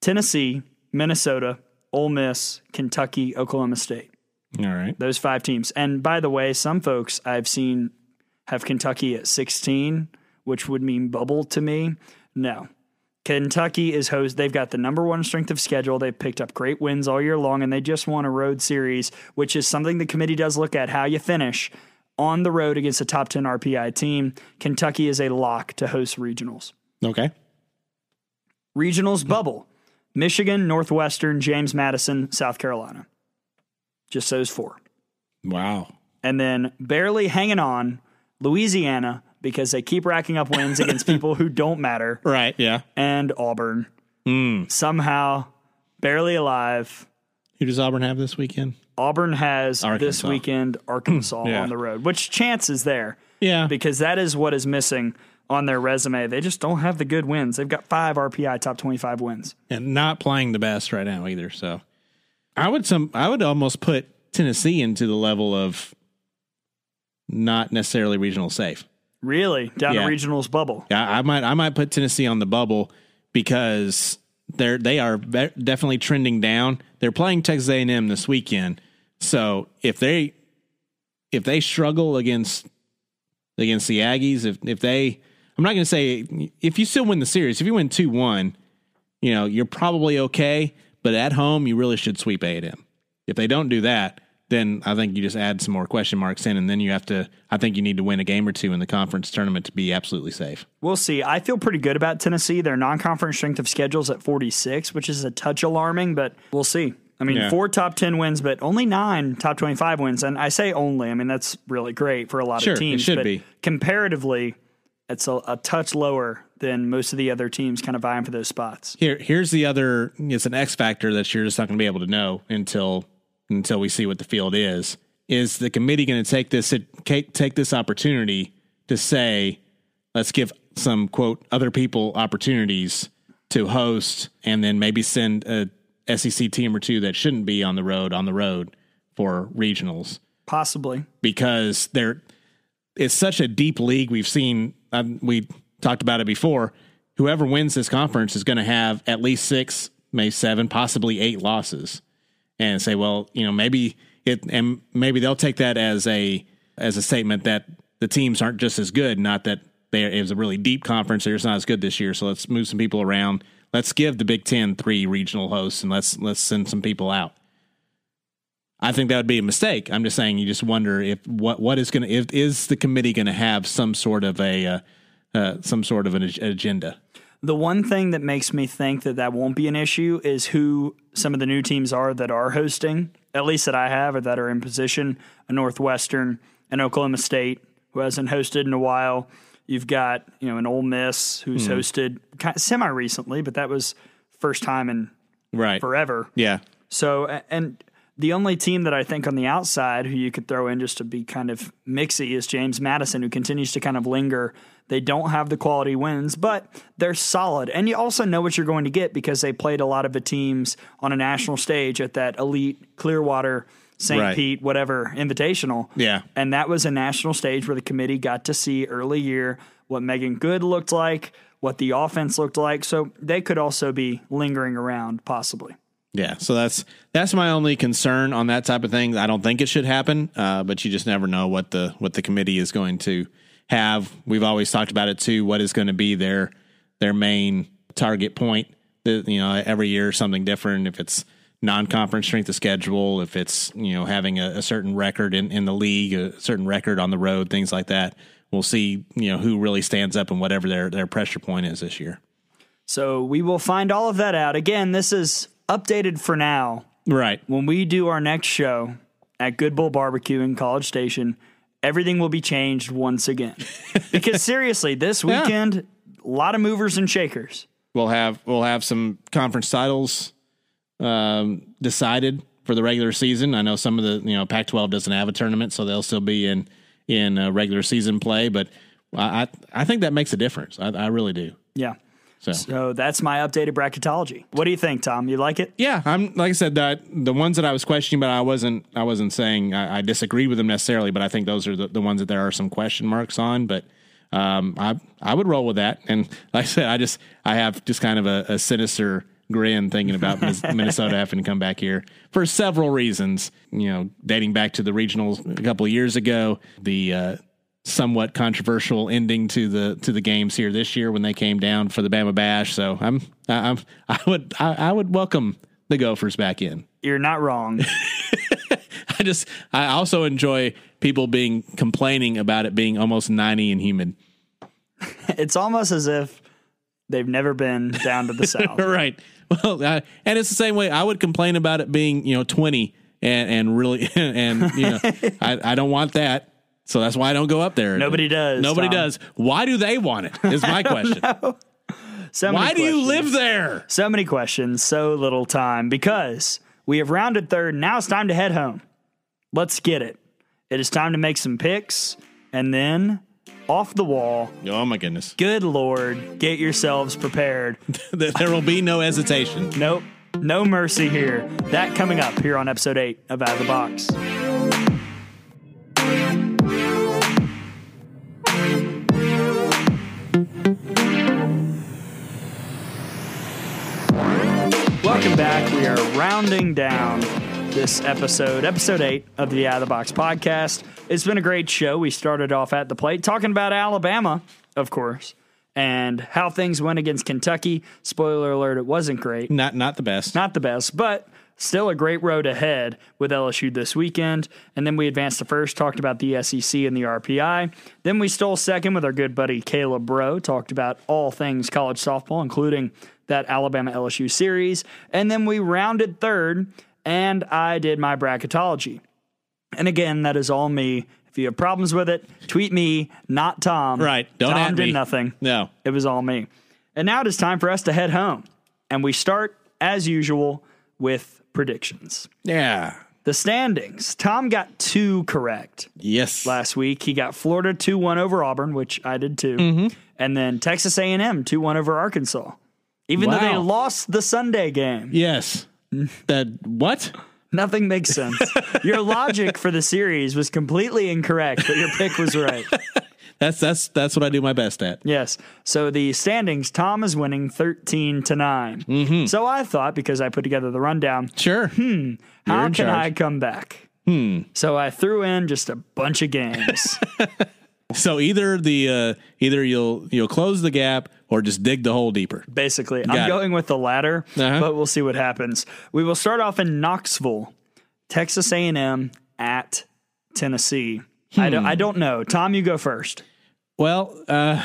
Tennessee, Minnesota, Ole Miss, Kentucky, Oklahoma State. All right. Those five teams. And by the way, some folks I've seen have Kentucky at 16, which would mean bubble to me. No. Kentucky is host. They've got the number one strength of schedule. They've picked up great wins all year long, and they just won a road series, which is something the committee does look at how you finish on the road against a top 10 RPI team. Kentucky is a lock to host regionals. Okay. Regionals bubble Michigan, Northwestern, James Madison, South Carolina. Just those four. Wow. And then barely hanging on, Louisiana, because they keep racking up wins against people who don't matter, Right. Yeah. and Auburn. Hmm. Somehow, barely alive. Who does Auburn have this weekend? Auburn has this weekend Arkansas Yeah. on the road, which chance is there Yeah. because that is what is missing on their resume. They just don't have the good wins. They've got five RPI top 25 wins. and not playing the best right now either. So I would some I would almost put Tennessee into the level of not necessarily regional safe. Really, down Yeah. to regionals bubble. I, I might I might put Tennessee on the bubble because they're they are definitely trending down. They're playing Texas A and M this weekend, so if they if they struggle against against the Aggies, if if they I'm not going to say if you still win the series, if you win two one, you know you're probably okay. But at home, you really should sweep A and M. If they don't do that, then I think you just add some more question marks in, and then you have to. I think you need to win a game or two in the conference tournament to be absolutely safe. We'll see. I feel pretty good about Tennessee. Their non-conference strength of schedules at 46, which is a touch alarming, but we'll see. I mean, Yeah. four top 10 wins, but only nine top 25 wins. And I say only. I mean, that's really great for a lot Sure, of it teams. should but be. comparatively, it's a, a touch lower than most of the other teams kind of vying for those spots. Here, here's the other. It's an X factor that you're just not going to be able to know until until we see what the field is. Is the committee going to take this take this opportunity to say, let's give some quote other people opportunities to host, and then maybe send a SEC team or two that shouldn't be on the road on the road for regionals Possibly. because they're it's such a deep league. We've seen um, we talked about it before. Whoever wins this conference is going to have at least six, maybe seven, possibly eight losses, and say, well, you know, maybe it and maybe they'll take that as a as a statement that the teams aren't just as good. Not that they it was a really deep conference; they're just not as good this year. So let's move some people around. Let's give the Big Ten three regional hosts, and let's let's send some people out. I think that would be a mistake. I'm just saying you just wonder if what what is going to if is the committee going to have some sort of a uh, uh, some sort of an ag- agenda. The one thing that makes me think that that won't be an issue is who some of the new teams are that are hosting, at least that I have or that are in position. A Northwestern, an Oklahoma State who hasn't hosted in a while. You've got you know an Ole Miss who's hmm. hosted kind semi recently, but that was first time in Right. forever. Yeah. So, and the only team that I think on the outside who you could throw in just to be kind of mixy is James Madison, who continues to kind of linger. They don't have the quality wins, but they're solid. And you also know what you're going to get because they played a lot of the teams on a national stage at that elite Clearwater, St. Right. Pete, whatever invitational. Yeah. And that was a national stage where the committee got to see early year what Megan Good looked like, what the offense looked like. So they could also be lingering around, possibly. Yeah. So that's that's my only concern on that type of thing. I don't think it should happen, uh, but you just never know what the what the committee is going to have. We've always talked about it too. What is going to be their their main target point? The, you know, every year something different. If it's non-conference strength of schedule, if it's you know having a, a certain record in, in the league, a certain record on the road, things like that. We'll see, you know, who really stands up and whatever their their pressure point is this year. So we will find all of that out. Again, this is updated for now. Right. When we do our next show at Good Bull Barbecue in College Station, everything will be changed once again. because seriously, this weekend, a lot of movers and shakers. we'll have we'll have some conference titles um, decided for the regular season. I know some of the you know Pac-12 doesn't have a tournament, so they'll still be in in uh, regular season play. But I I think that makes a difference. I, I really do. Yeah. So. So that's my updated bracketology. What do you think, Tom? You like it? Yeah, I'm like I said that the ones that I was questioning, but I wasn't I wasn't saying I, I disagreed with them necessarily, but I think those are the, the ones that there are some question marks on. But um, I I would roll with that, and like I said, I just I have just kind of a, a sinister grin thinking about Minnesota having to come back here for several reasons. You know, dating back to the regionals a couple of years ago, the uh, somewhat controversial ending to the to the games here this year when they came down for the Bama Bash. So I'm I, I'm I would I, I would welcome the Gophers back in. You're not wrong. I just I also enjoy people being complaining about it being almost 90 and humid. it's almost as if they've never been down to the south. right. Well, I, and it's the same way I would complain about it being, you know, 20 and and really and you know, I I don't want that. So that's why I don't go up there. Nobody does. Nobody Tom. does. Why do they want it? Is my question. So many Why do you live there? So many questions, so little time. Because we have rounded third. Now it's time to head home. Let's get it. It is time to make some picks and then off the wall. Oh my goodness. Good Lord, get yourselves prepared. there will be no hesitation. Nope, no mercy here. That coming up here on episode eight of Out of the Box. Welcome back. We are rounding down this episode, episode eight of the Out of the Box podcast. It's been a great show. We started off at the plate talking about Alabama, of course, and how things went against Kentucky. Spoiler alert, it wasn't great. Not not the best. Not the best, but still a great road ahead with LSU this weekend. And then we advanced to first, talked about the SEC and the RPI. Then we stole second with our good buddy Kayla Braud, talked about all things college softball, including that Alabama LSU series. And then we rounded third, and I did my bracketology. And again, that is all me. If you have problems with it, tweet me, not Tom. Right. Don't Tom did me. nothing. No. It was all me. And now it is time for us to head home. And we start, as usual, with predictions. Yeah. The standings. Tom got two correct Yes. last week. He got Florida 2-1 over Auburn, which I did too. Mm-hmm. And then Texas A&M 2-1 over Arkansas. Even though they lost the Sunday game. Yes. that what? Nothing makes sense. your logic for the series was completely incorrect, but your pick was right. That's that's that's what I do my best at. Yes. So the standings, Tom is winning 13 to 9. Mm-hmm. So I thought, because I put together the rundown, Sure. how can charge. I come back? Hmm. So I threw in just a bunch of games. So either the uh, either you'll you'll close the gap or just dig the hole deeper. Basically, Got I'm it. going with the latter, Uh-huh. but we'll see what happens. We will start off in Knoxville, Texas A&M at Tennessee. I, Hmm. don't, I don't know. Tom, you go first. Well, uh,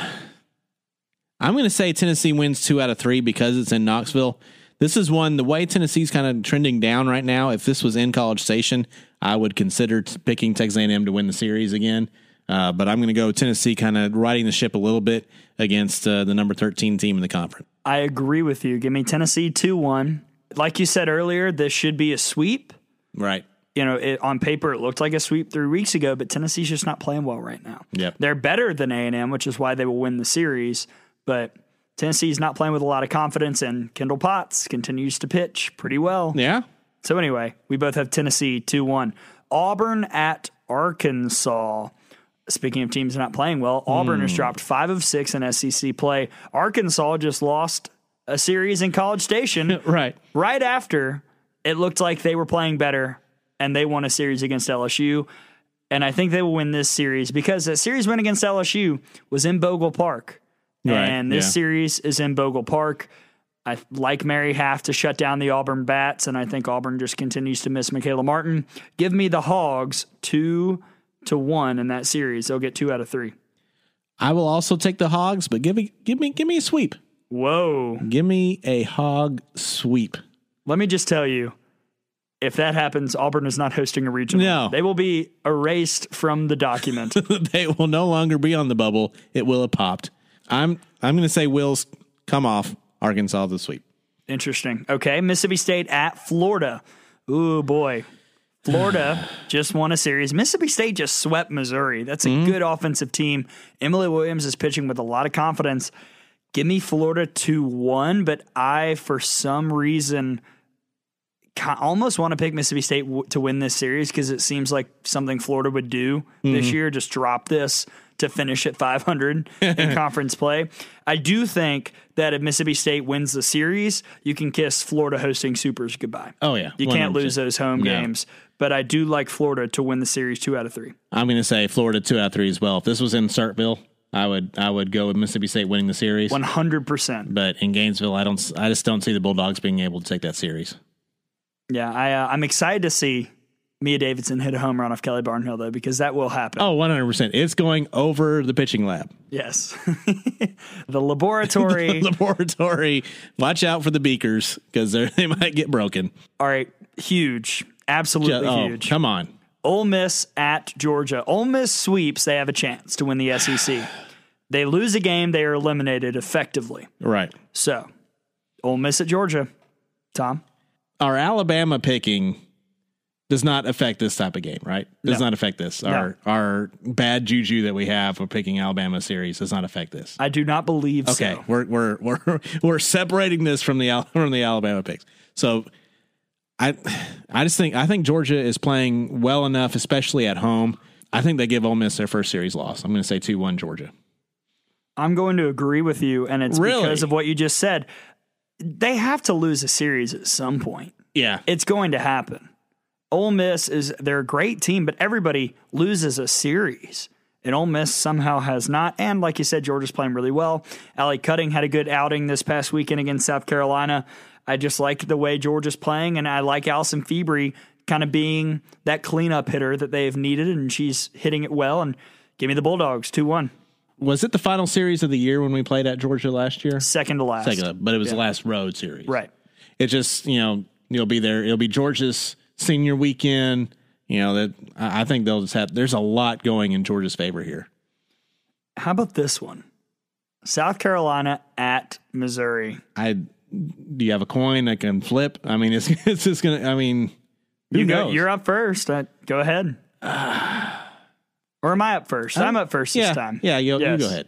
I'm going to say Tennessee wins two out of three because it's in Knoxville. This is one the way Tennessee's kind of trending down right now. If this was in College Station, I would consider t- picking Texas A&M to win the series again. Uh, but I'm going to go Tennessee, kind of riding the ship a little bit against uh, the number 13 team in the conference. I agree with you. Give me Tennessee 2 1. Like you said earlier, this should be a sweep. Right. You know, it, on paper, it looked like a sweep three weeks ago, but Tennessee's just not playing well right now. Yep. They're better than A&M, which is why they will win the series, but Tennessee's not playing with a lot of confidence, and Kendall Potts continues to pitch pretty well. Yeah. So anyway, we both have Tennessee 2 1. Auburn at Arkansas. Speaking of teams not playing well, Auburn Hmm. has dropped five of six in SEC play. Arkansas just lost a series in College Station Right. right after it looked like they were playing better and they won a series against LSU. And I think they will win this series because that series win against LSU was in Bogle Park. Right, and this yeah. series is in Bogle Park. I like Mary Haff to shut down the Auburn Bats, and I think Auburn just continues to miss Michaela Martin. Give me the Hogs two to one in that series. They'll get two out of three. I will also take the Hogs, but give me give me give me a sweep. Whoa. Give me a hog sweep. Let me just tell you, if that happens, Auburn is not hosting a regional. No. They will be erased from the document. they will no longer be on the bubble. It will have popped. I'm I'm going to say Will's come off Arkansas the sweep. Interesting. Okay, Mississippi State at Florida. Ooh boy. Florida just won a series. Mississippi State just swept Missouri. That's a Mm-hmm. good offensive team. Emily Williams is pitching with a lot of confidence. Give me Florida 2 1, but I, for some reason, almost want to pick Mississippi State w- to win this series because it seems like something Florida would do this Mm-hmm. year. Just drop this to finish at 500 in conference play. I do think that if Mississippi State wins the series, you can kiss Florida hosting Supers goodbye. Oh, yeah. You can't lose those home No. games. But I do like Florida to win the series two out of three. I'm going to say Florida two out of three as well. If this was in Starkville, I would I would go with Mississippi State winning the series. 100%. But in Gainesville, I don't. I just don't see the Bulldogs being able to take that series. Yeah, I, uh, I'm excited to see Mia Davidson hit a home run off Kelly Barnhill, though, because that will happen. Oh, 100 percent. It's going over the pitching lab. Yes. the laboratory. the Laboratory. Watch out for the beakers because they might get broken. All right, huge. Absolutely oh, huge. come on. Ole Miss at Georgia. Ole Miss sweeps, they have a chance to win the SEC. they lose a game, they are eliminated effectively. Right. So, Ole Miss at Georgia. Tom? Our Alabama picking does not affect this type of game, right? Does No. not affect this. Our our bad juju that we have for picking Alabama series does not affect this. I do not believe Okay, so. we're we're we're we're separating this from the from the Alabama picks. So I I just think I think Georgia is playing well enough, especially at home. I think they give Ole Miss their first series loss. I'm going to say two one Georgia. I'm going to agree with you, and it's Really? because of what you just said. They have to lose a series at some point. Yeah, It's going to happen. Ole Miss is they're a great team, but everybody loses a series. And Ole Miss somehow has not. And like you said, Georgia's playing really well. Allie Cutting had a good outing this past weekend against South Carolina. I just like the way Georgia's playing, and I like Allison Febre kind of being that cleanup hitter that they've needed, and she's hitting it well. And give me the Bulldogs 2 1, was it the final series of the year when we played at Georgia last year? second to last. Second, but it was the last road series. Right. It just you know you'll be there. It'll be Georgia's senior weekend. You know that I I think they'll just have. There's a lot going in Georgia's favor here. How about this one? South Carolina at Missouri. I do you have a coin that can flip? I mean, it's it's just gonna. I mean, You go, knows? you're up first. Uh, go ahead. or am I up first? I'm up first yeah, this time. Yeah, you, you go ahead.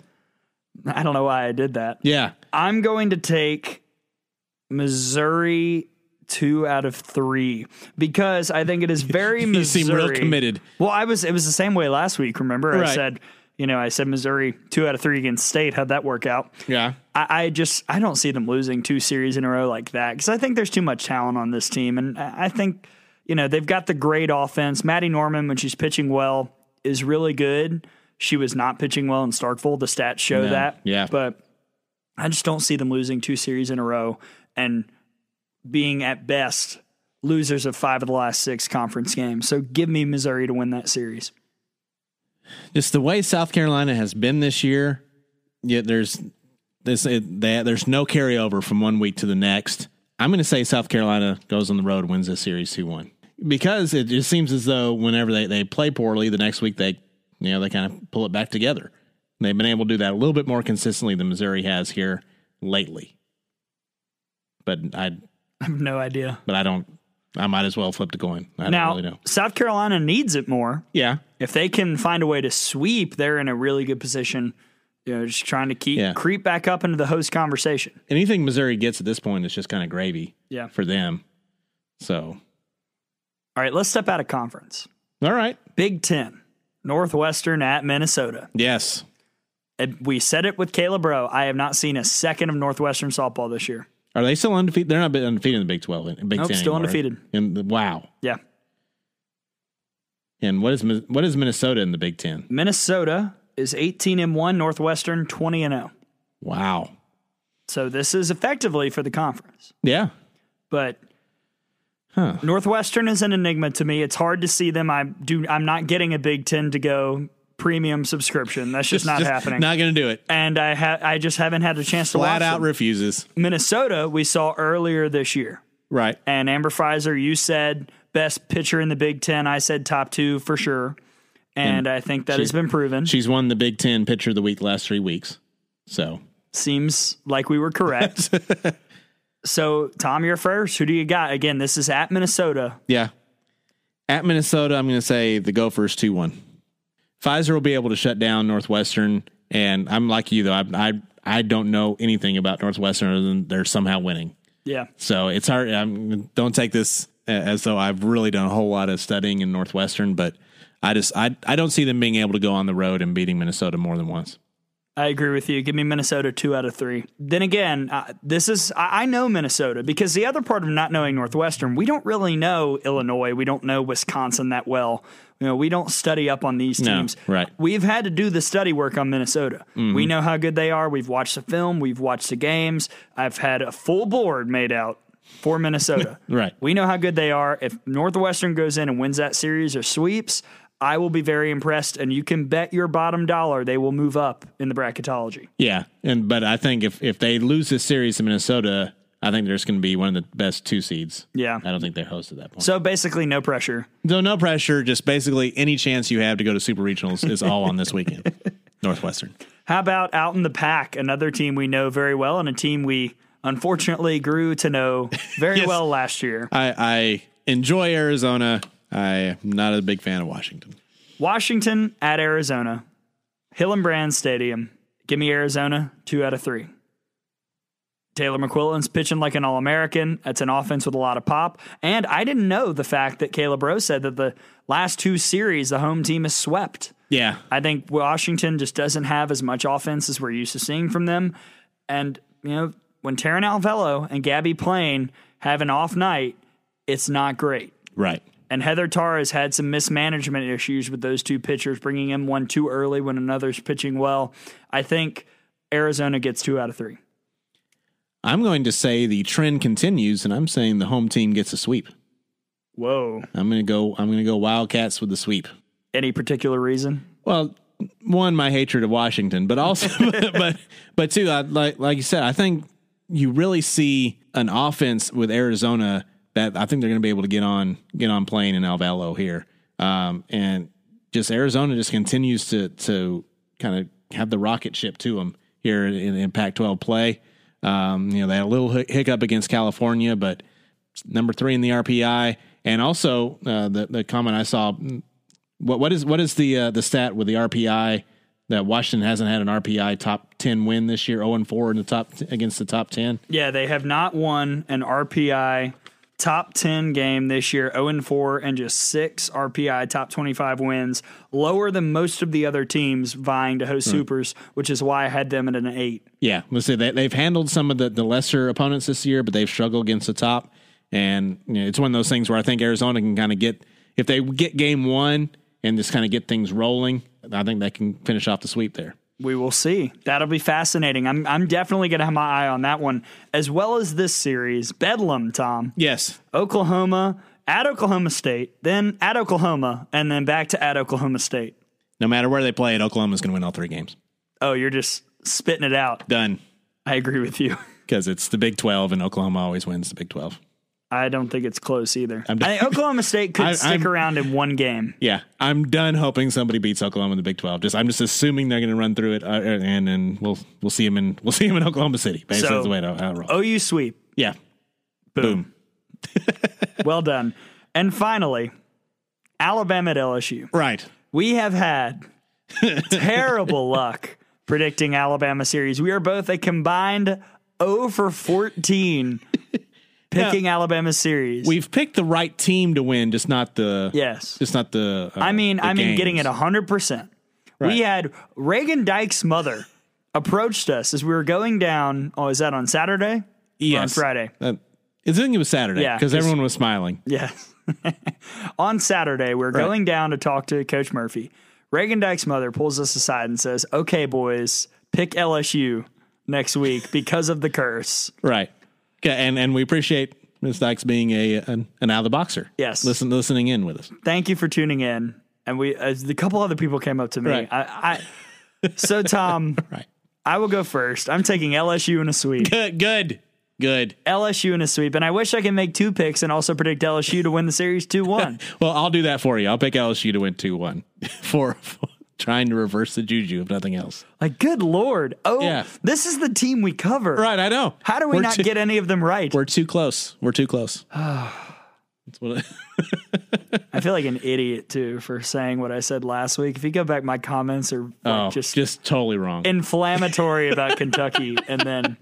I don't know why I did that. Yeah, I'm going to take Missouri two out of three because I think it is very Missouri. you Missouri. seem real committed. Well, I was. It was the same way last week. Remember, I said, you know, I said Missouri two out of three against State. How'd that work out? Yeah, I, I just I don't see them losing two series in a row like that because I think there's too much talent on this team, and I think you know they've got the great offense. Maddie Norman, when she's pitching well, is really good. She was not pitching well in Starkville. The stats show No, that. yeah. but I just don't see them losing two series in a row and being at best losers of five of the last six conference games. So give me Missouri to win that series. Just the way South Carolina has been this year. Yet there's this it, they, there's no carryover from one week to the next. I'm going to say South Carolina goes on the road, wins this series two one because it just seems as though whenever they, they play poorly, the next week they you know they kind of pull it back together. They've been able to do that a little bit more consistently than Missouri has here lately. But I I have no idea. but I don't. I might as well flip the coin. I now, don't really know. South Carolina needs it more. Yeah, if they can find a way to sweep, they're in a really good position. You know, just trying to keep Yeah. creep back up into the host conversation. anything Missouri gets at this point is just kind of gravy. Yeah. for them. So All right, let's step out of conference. all right. Big Ten, Northwestern at Minnesota. Yes. And we said it with Kayla Braud. I have not seen a second of Northwestern softball this year. Are they still undefeated? They're not undefeated in the Big Twelve. In Big Nope, Ten still anymore. undefeated. And wow. Yeah, And what is what is Minnesota in the Big Ten? Minnesota is 18 and one. Northwestern 20 and 0. Wow. So this is effectively for the conference. Yeah. But Huh. Northwestern is an enigma to me. It's hard to see them. I do. I'm not getting a Big Ten to go premium subscription. That's just, not happening. Not going to do it. and I ha- I just haven't had a chance to Flat watch out them. refuses. Minnesota we saw earlier this year, Right. and Amber Fiser, you said best pitcher in the Big Ten. I said top two for sure, and, I think that has been proven. She's won the Big Ten Pitcher of the Week last three weeks. So Seems like we were correct. so, Tom, you're first. Who do you got? Again, this is at Minnesota. Yeah. At Minnesota, I'm going to say the Gophers 2 1. Fiser will be able to shut down Northwestern. And I'm like you, though. I, I, I don't know anything about Northwestern other than they're somehow winning. Yeah. So it's hard. I'm, don't take this as though I've really done a whole lot of studying in Northwestern, but I just I I don't see them being able to go on the road and beating Minnesota more than once. I agree with you. Give me Minnesota two out of three. Then again, uh, this is I, I know Minnesota because the other part of not knowing Northwestern, we don't really know Illinois. We don't know Wisconsin that well. You know, we don't study up on these No, teams. right. We've had to do the study work on Minnesota. Mm-hmm. We know how good they are. We've watched the film. We've watched the games. I've had a full board made out for Minnesota. Right. We know how good they are. If Northwestern goes in and wins that series or sweeps, I will be very impressed, and you can bet your bottom dollar they will move up in the bracketology. Yeah, and but I think if if they lose this series to Minnesota, I think there's going to be one of the best two seeds. Yeah. I don't think they're host at that point. So basically, no pressure. So no pressure, just basically any chance you have to go to super regionals is all on this weekend. Northwestern. How about out in the pack, another team we know very well, and a team we unfortunately grew to know very Yes. well last year. I, I enjoy Arizona. I'm not a big fan of Washington. Washington at Arizona, Hillenbrand Stadium. Give me Arizona, two out of three. Taylor McQuillan's pitching like an All American. That's an offense with a lot of pop. And I didn't know the fact that Kayla Braud said that the last two series, the home team is swept. Yeah, I think Washington just doesn't have as much offense as we're used to seeing from them. And, you know, when Taran Alvelo and Gabby Plain have an off night, it's not great. right. And Heather Tarr has had some mismanagement issues with those two pitchers, bringing in one too early when another's pitching well. I think Arizona gets two out of three. I'm going to say the trend continues, and I'm saying the home team gets a sweep. Whoa. I'm going to go. I'm going to go Wildcats with the sweep. Any particular reason? Well, one, my hatred of Washington, but also, but but two, I, like like you said, I think you really see an offense with Arizona that I think they're going to be able to get on get on playing in Alvelo here, um, and just Arizona just continues to to kind of have the rocket ship to them here in, in Pac-12 play. Um, you know, they had a little hiccup against California, but number three in the RPI, and also uh, the the comment I saw what what is what is the uh, the stat with the RPI that Washington hasn't had an RPI top ten win this year, zero and four in the top against the top ten. Yeah, they have not won an RPI top 10 game this year, 0 and 4, and just six RPI top 25 wins, lower than most of the other teams vying to host hmm. supers, which is why I had them at an eight. Yeah, let's say they, they've handled some of the, the lesser opponents this year, but they've struggled against the top. And you know, it's one of those things where I think Arizona can kind of get if they get game one and just kind of get things rolling. I think they can finish off the sweep there. We will see. That'll be fascinating. I'm I'm definitely going to have my eye on that one as well as this series. Bedlam, Tom. Yes, Oklahoma at Oklahoma State, then at Oklahoma, and then back to at Oklahoma State. no matter where they play it, Oklahoma's going to win all three games. Oh, you're just spitting it out. Done I agree with you. because it's the Big Twelve, and Oklahoma always wins the Big Twelve. I don't think it's close either. I think Oklahoma State could I- stick I'm- around in one game. Yeah, I'm done hoping somebody beats Oklahoma in the Big Twelve. Just I'm just assuming they're going to run through it, uh, and and we'll we'll see them in we'll see them in Oklahoma City. Basically, So- that's the way to rolls. OU sweep. yeah, Boom. well done. And finally, Alabama at LSU. right. We have had terrible luck predicting Alabama series. We are both a combined 0 for 14 picking Alabama series. We've picked the right team to win, just not the yes. just not the. Uh, I mean, the I mean, getting it hundred percent. Right. We had Reagan Dykes' mother approached us as we were going down. Oh, is that on Saturday? Or on Friday. Uh, I think it was Saturday Yeah, because everyone was smiling. Yes. on Saturday, we're going down to talk to Coach Murphy. Reagan Dykes' mother pulls us aside and says, "Okay, boys, pick LSU next week because of the curse." Right. Okay, and and we appreciate Ms. Dykes being a an, an out of the boxer. Yes. listen listening in with us. Thank you for tuning in. And we, as a couple other people came up to me. Right. I, I, so Tom, Right. I will go first. I'm taking LSU in a sweep. Good. Good. Good. LSU in a sweep, and I wish I could make two picks and also predict LSU to win the series two one. Well, I'll do that for you. I'll pick LSU to win two one. For trying to reverse the juju if nothing else. Like, good lord! Oh, Yeah. this is the team we cover. Right, I know. How do we We're not too- get any of them right? We're too close. We're too close. That's what I- I feel like an idiot too for saying what I said last week. If you go back, my comments are like, oh, just, just totally wrong. inflammatory about Kentucky, and then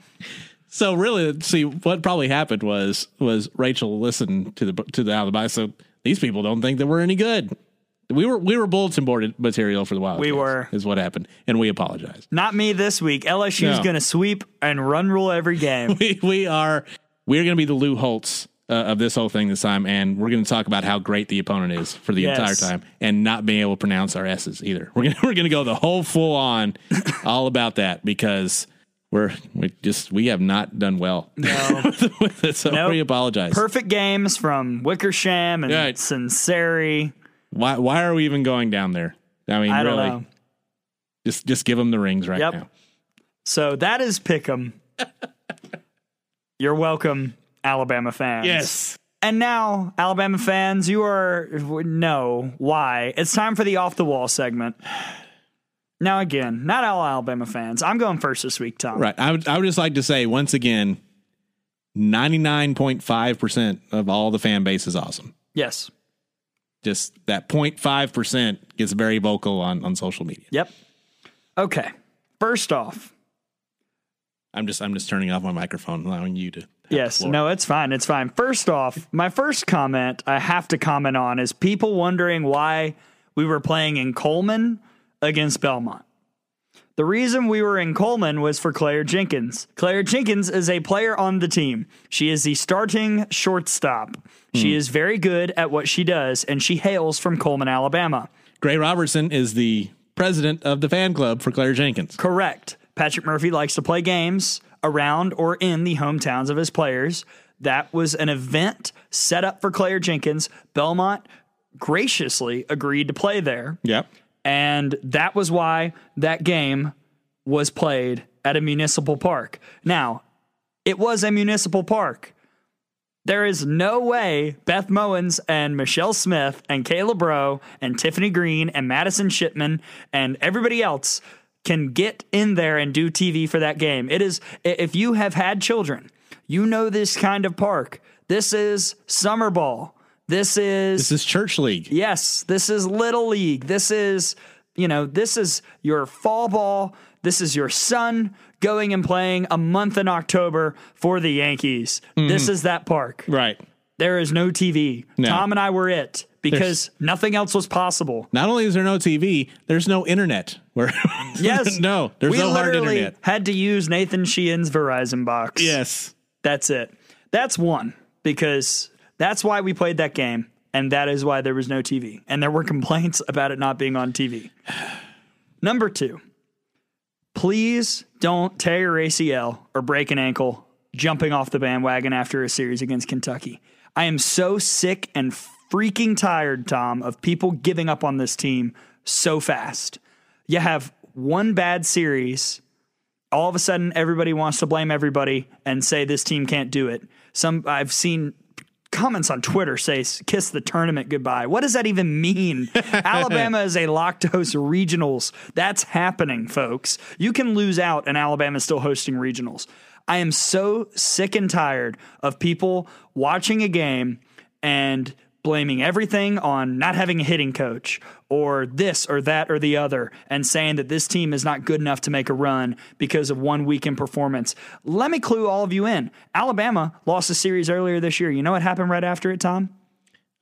So really, see what probably happened was was Rachel listened to the to the alibi. So these people don't think that we're any good. We were we were bulletin board material for the Wildcats. We were. is what happened, and we apologize. not me this week. LSU's No. going to sweep and run rule every game. We we are we're going to be the Lou Holtz uh, of this whole thing this time, and we're going to talk about how great the opponent is for the Yes. entire time, and not being able to pronounce our s's either. We're gonna we're going to go the whole full on all about that because. We're we just we have not done well No. with it, so Nope. we apologize. Perfect games from Wickersham and Right. Sunseri. Why why are we even going down there? I mean, I really, know. just just give them the rings right Yep. now. So that is Pick'em. You're welcome, Alabama fans. Yes. And now, Alabama fans, you are no why. It's time for the off the wall segment. Now, again, not all Alabama fans. I'm going first this week, Tom. right. I would I would just like to say once again, ninety nine point five percent of all the fan base is awesome. Yes. Just that 05 percent gets very vocal on on social media. Yep. Okay. First off, I'm just I'm just turning off my microphone, allowing you to. Yes, no, it's fine. It's fine. First off, my first comment I have to comment on is people wondering why we were playing in Cullman against Belmont. The reason we were in Cullman was for Claire Jenkins. Claire Jenkins is a player on the team. She is the starting shortstop. She hmm. is very good at what she does, and she hails from Cullman, Alabama. Gray Robertson is the president of the fan club for Claire Jenkins. Correct. Patrick Murphy likes to play games around or in the hometowns of his players. That was an event set up for Claire Jenkins. Belmont graciously agreed to play there. Yep. And that was why that game was played at a municipal park. Now, it was a municipal park. There is no way Beth Mowins and Michelle Smith and Kayla Braud and Tiffany Green and Madison Shipman and everybody else can get in there and do TV for that game. It is, if you have had children, you know this kind of park. This is summer ball. This is This is church league. Yes, this is little league. This is, you know, this is your fall ball. This is your son going and playing a month in October for the Yankees. Mm-hmm. This is that park. Right. There is no TV. No. Tom and I were it because nothing else was possible. Not only is there no TV, there's no internet. Where Yes. no, there's we no hard internet. had to use Nathan Sheehan's Verizon box. Yes. That's it. That's one because that's why we played that game. And that is why there was no TV. And there were complaints about it not being on TV. Number two, please don't tear your ACL or break an ankle jumping off the bandwagon after a series against Kentucky. I am so sick and freaking tired, Tom, of people giving up on this team so fast. You have one bad series all of a sudden everybody wants to blame everybody and say this team can't do it. Some I've seen comments on Twitter say kiss the tournament goodbye. What does that even mean? Alabama is a locked to host regionals. That's happening, folks. You can lose out and Alabama's still hosting regionals. I am so sick and tired of people watching a game and blaming everything on not having a hitting coach or this or that or the other and saying that this team is not good enough to make a run because of one weekend performance. Let me clue all of you in. Alabama lost a series earlier this year. You know what happened right after it, Tom?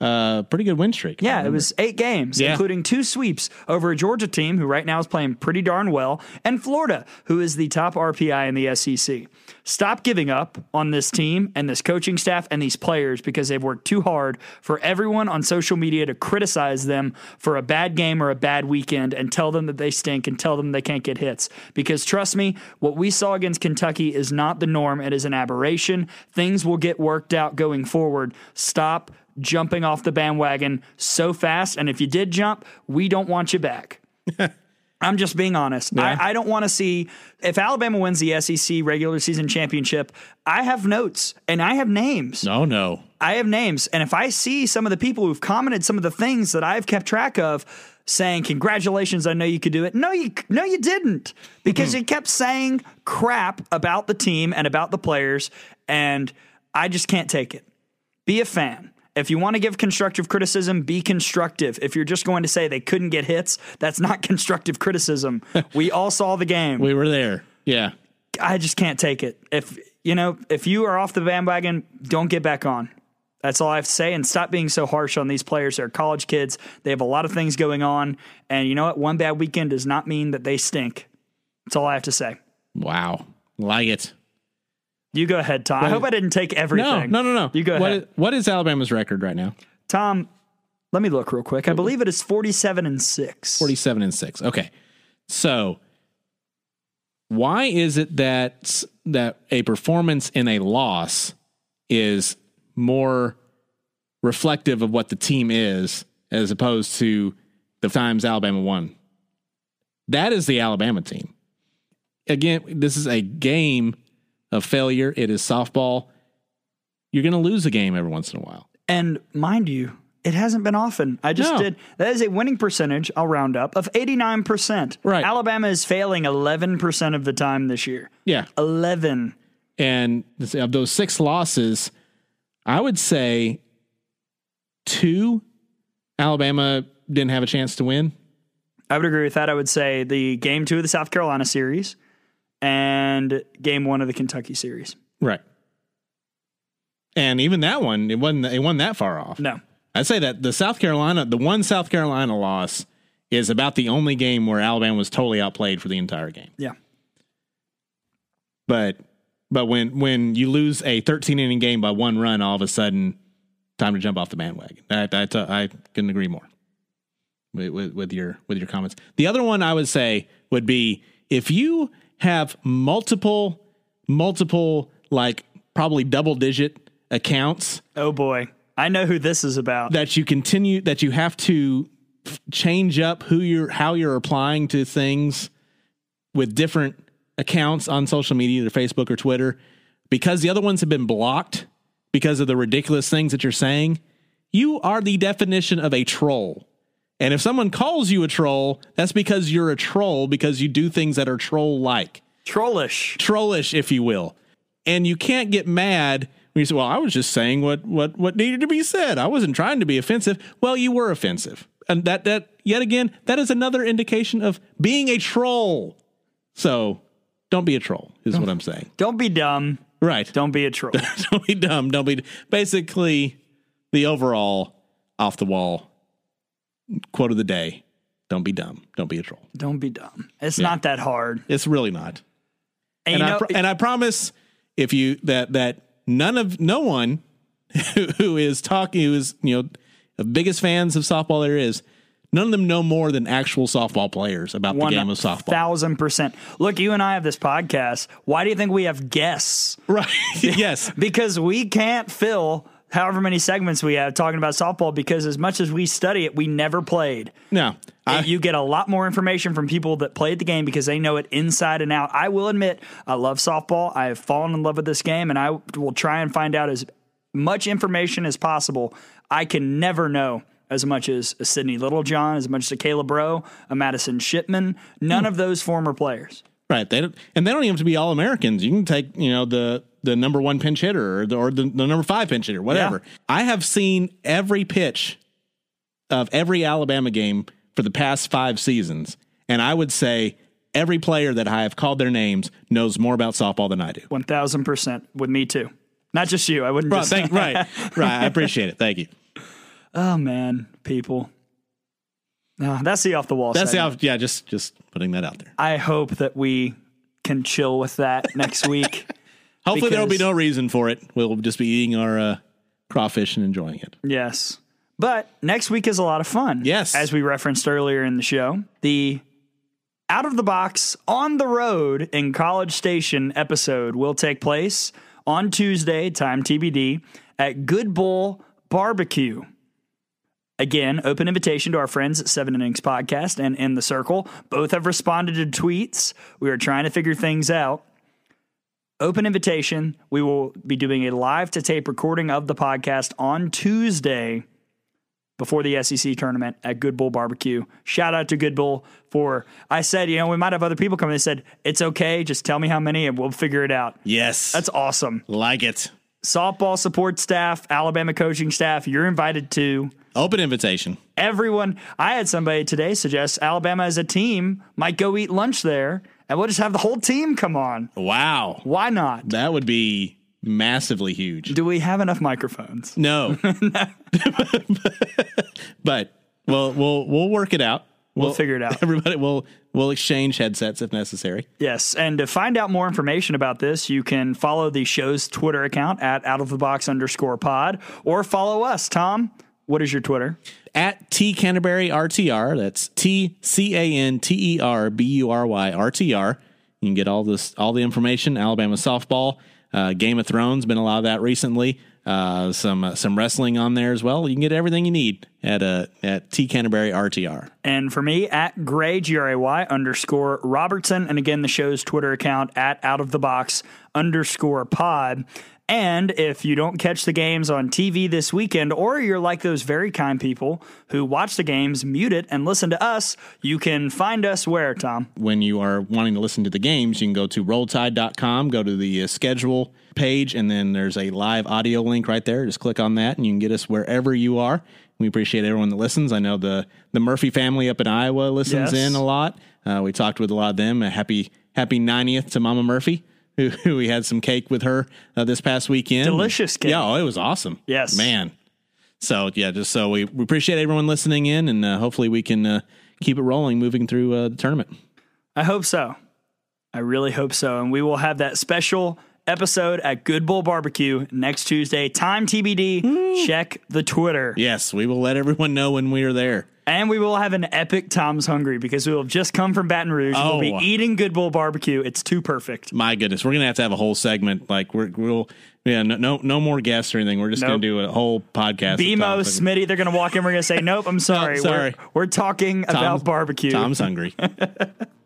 Uh, pretty good win streak. Yeah, it was eight games, Yeah. including two sweeps over a Georgia team who right now is playing pretty darn well, and Florida, who is the top RPI in the SEC. Stop giving up on this team and this coaching staff and these players because they've worked too hard for everyone on social media to criticize them for a bad game or a bad weekend and tell them that they stink and tell them they can't get hits. Because trust me, what we saw against Kentucky is not the norm. It is an aberration. Things will get worked out going forward. Stop jumping off the bandwagon so fast. And if you did jump, we don't want you back. I'm just being honest. Yeah. I, I don't want to see if Alabama wins the SEC regular season championship. I have notes and I have names. No, no. I have names, and if I see some of the people who've commented some of the things that I've kept track of, saying congratulations, I know you could do it. No, you no, you didn't, because you kept saying crap about the team and about the players, and I just can't take it. Be a fan. If you want to give constructive criticism, be constructive. If you're just going to say they couldn't get hits, that's not constructive criticism. we all saw the game. We were there. Yeah. I just can't take it. If you know, if you are off the bandwagon, don't get back on. That's all I have to say. And stop being so harsh on these players. They're college kids. They have a lot of things going on. And you know what? One bad weekend does not mean that they stink. That's all I have to say. Wow. Like it. You go ahead, Tom. I hope I didn't take No, everything. no, no, no. You go What ahead. is- what is Alabama's record right now? Tom, let me look real quick. I believe it is 47 and 6. 47 and 6. Okay. So why is it that that a performance in a loss is more reflective of what the team is as opposed to the times Alabama won? That is the Alabama team. Again, this is a game of failure. It is softball. You're going to lose a game every once in a while. And mind you, it hasn't been often. I just No. did. That is a winning percentage, I'll round up, of 89%. Right. Alabama is failing 11% of the time this year. Yeah. 11. And of those six losses, I would say two Alabama didn't have a chance to win. I would agree with that. I would say the game two of the South Carolina series and game one of the Kentucky series. Right. And even that one, it wasn't it wasn't that far off. No. I'd say that the South Carolina, the one South Carolina loss is about the only game where Alabama was totally outplayed for the entire game. Yeah. But but when when you lose a 13 inning game by one run, all of a sudden, time to jump off the bandwagon. I I, I couldn't agree more with, with with your with your comments. The other one I would say would be if you have multiple multiple like probably double digit accounts Oh boy. I know who this is about. that you continue that you have to f- change up who you're how you're applying to things with different accounts on social media either Facebook or Twitter because the other ones have been blocked because of the ridiculous things that you're saying you are the definition of a troll and if someone calls you a troll that's because you're a troll because you do things that are troll like Trollish. trollish, if you will. And you can't get mad when you say, "Well, I was just saying what what what needed to be said. I wasn't trying to be offensive." Well, you were offensive, and that that yet again that is another indication of being a troll. So, don't be a troll. Is what I'm saying. Don't be dumb. Right. Don't be a troll. don't be dumb. Don't be basically the overall off the wall quote of the day. Don't be dumb. Don't be a troll. Don't be dumb. It's not that hard. It's really not. And, and you I know, pro- and I promise if you that that none of no one who is talking who is you know the biggest fans of softball there is none of them know more than actual softball players about the game of softball. Thousand percent. Look, you and I have this podcast. Why do you think we have guests? Right? yes. Because we can't fill however many segments we have talking about softball because as much as we study it, we never played. No. I, you get a lot more information from people that played the game because they know it inside and out. I will admit, I love softball. I have fallen in love with this game, and I will try and find out as much information as possible. I can never know as much as a Sydney Littlejohn, as much as a Kayla Braud, a Madison Shipman. None hmm. of those former players. right. They don't, and they don't even have to be all Americans. You can take you know the the number one pinch hitter or the or the, the number five pinch hitter, whatever. I have seen every pitch of every Alabama game for the past five seasons, and I would say every player that I have called their names knows more about softball than I do. One thousand percent with me too. Not just you. I wouldn't. Right, just, thank, right, right. I appreciate it. Thank you. Oh man, people. No, that's the off the wall. That's segment. how. Yeah, just just putting that out there. I hope that we can chill with that next week. Hopefully, there will be no reason for it. We'll just be eating our uh, crawfish and enjoying it. Yes. But next week is a lot of fun. Yes. As we referenced earlier in the show, the out of the box on the road in College Station episode will take place on Tuesday, time TBD, at Good Bull Barbecue. Again, open invitation to our friends at Seven Innings Podcast and In the Circle. Both have responded to tweets. We are trying to figure things out. Open invitation. We will be doing a live to tape recording of the podcast on Tuesday before the SEC tournament at Good Bull Barbecue. Shout out to Good Bull for I said, you know, we might have other people come. They said, it's okay, just tell me how many and we'll figure it out. Yes. That's awesome. like it. Softball support staff, Alabama coaching staff, you're invited to. Open invitation. Everyone, I had somebody today suggest Alabama as a team might go eat lunch there and we'll just have the whole team come on. Wow. Why not? That would be massively huge. Do we have enough microphones? No. but we'll we'll we'll work it out. We'll figure it out. Everybody will we'll exchange headsets if necessary. Yes, and to find out more information about this, you can follow the show's Twitter account at out of the box underscore pod, or follow us. Tom, what is your Twitter? At T Canterbury RTR. That's T C A N T E R B U R Y R T R. You can get all this all the information. Alabama softball, uh, Game of Thrones, been a lot of that recently. Uh, some uh, some wrestling on there as well. You can get everything you need at uh, at T Canterbury RTR. And for me, at Gray, G R A Y underscore Robertson. And again, the show's Twitter account at out of the box underscore pod. And if you don't catch the games on TV this weekend, or you're like those very kind people who watch the games, mute it, and listen to us, you can find us where, Tom? when you are wanting to listen to the games, you can go to rolltide.com, go to the uh, schedule page, and then there's a live audio link right there. Just click on that, and you can get us wherever you are. We appreciate everyone that listens. I know the the Murphy family up in Iowa listens Yes. in a lot. Uh, we talked with a lot of them. A happy happy 90th to Mama Murphy. Who, who we had some cake with her uh, this past weekend. Delicious cake. Yeah, oh, it was awesome. Yes. man. So yeah, just so we, we appreciate everyone listening in, and uh, hopefully we can uh, keep it rolling moving through uh, the tournament. I hope so. I really hope so. And we will have that special episode at Good Bull Barbecue next Tuesday. Time TBD. Check the Twitter. Yes, we will let everyone know when we are there. And we will have an epic Tom's Hungry because we will have just come from Baton Rouge. We'll be Oh. eating Good Bull Barbecue. It's too perfect. My goodness, we're gonna have to have a whole segment. Like we're, we'll, yeah, no, no, no more guests or anything. We're just Nope. gonna do a whole podcast. of BMO, Smitty, they're going to walk in. We're going to say, nope, I'm sorry. sorry. We're, we're talking about barbecue. Tom's hungry.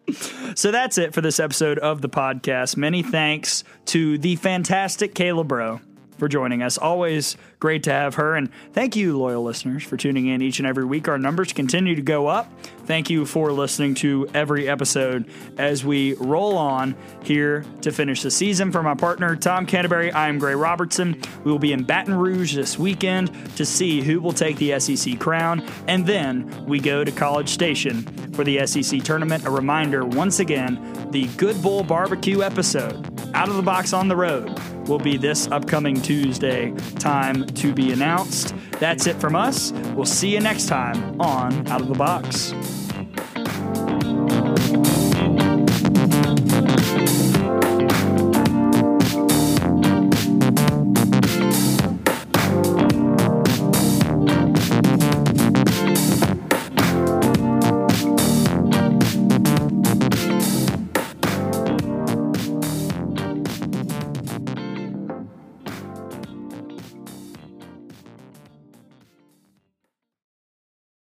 So that's it for this episode of the podcast. Many thanks to the fantastic Kayla Braud for joining us. Always great to have her. And thank you, loyal listeners, for tuning in each and every week. Our numbers continue to go up. Thank you for listening to every episode as we roll on here to finish the season. For my partner, Tom Canterbury, I am Gray Robertson. We will be in Baton Rouge this weekend to see who will take the SEC crown. And then we go to College Station for the SEC tournament. A reminder once again the Good Bull Barbecue episode, Out of the Box on the Road, will be this upcoming Tuesday. Time to be announced. That's it from us. We'll see you next time on Out of the Box.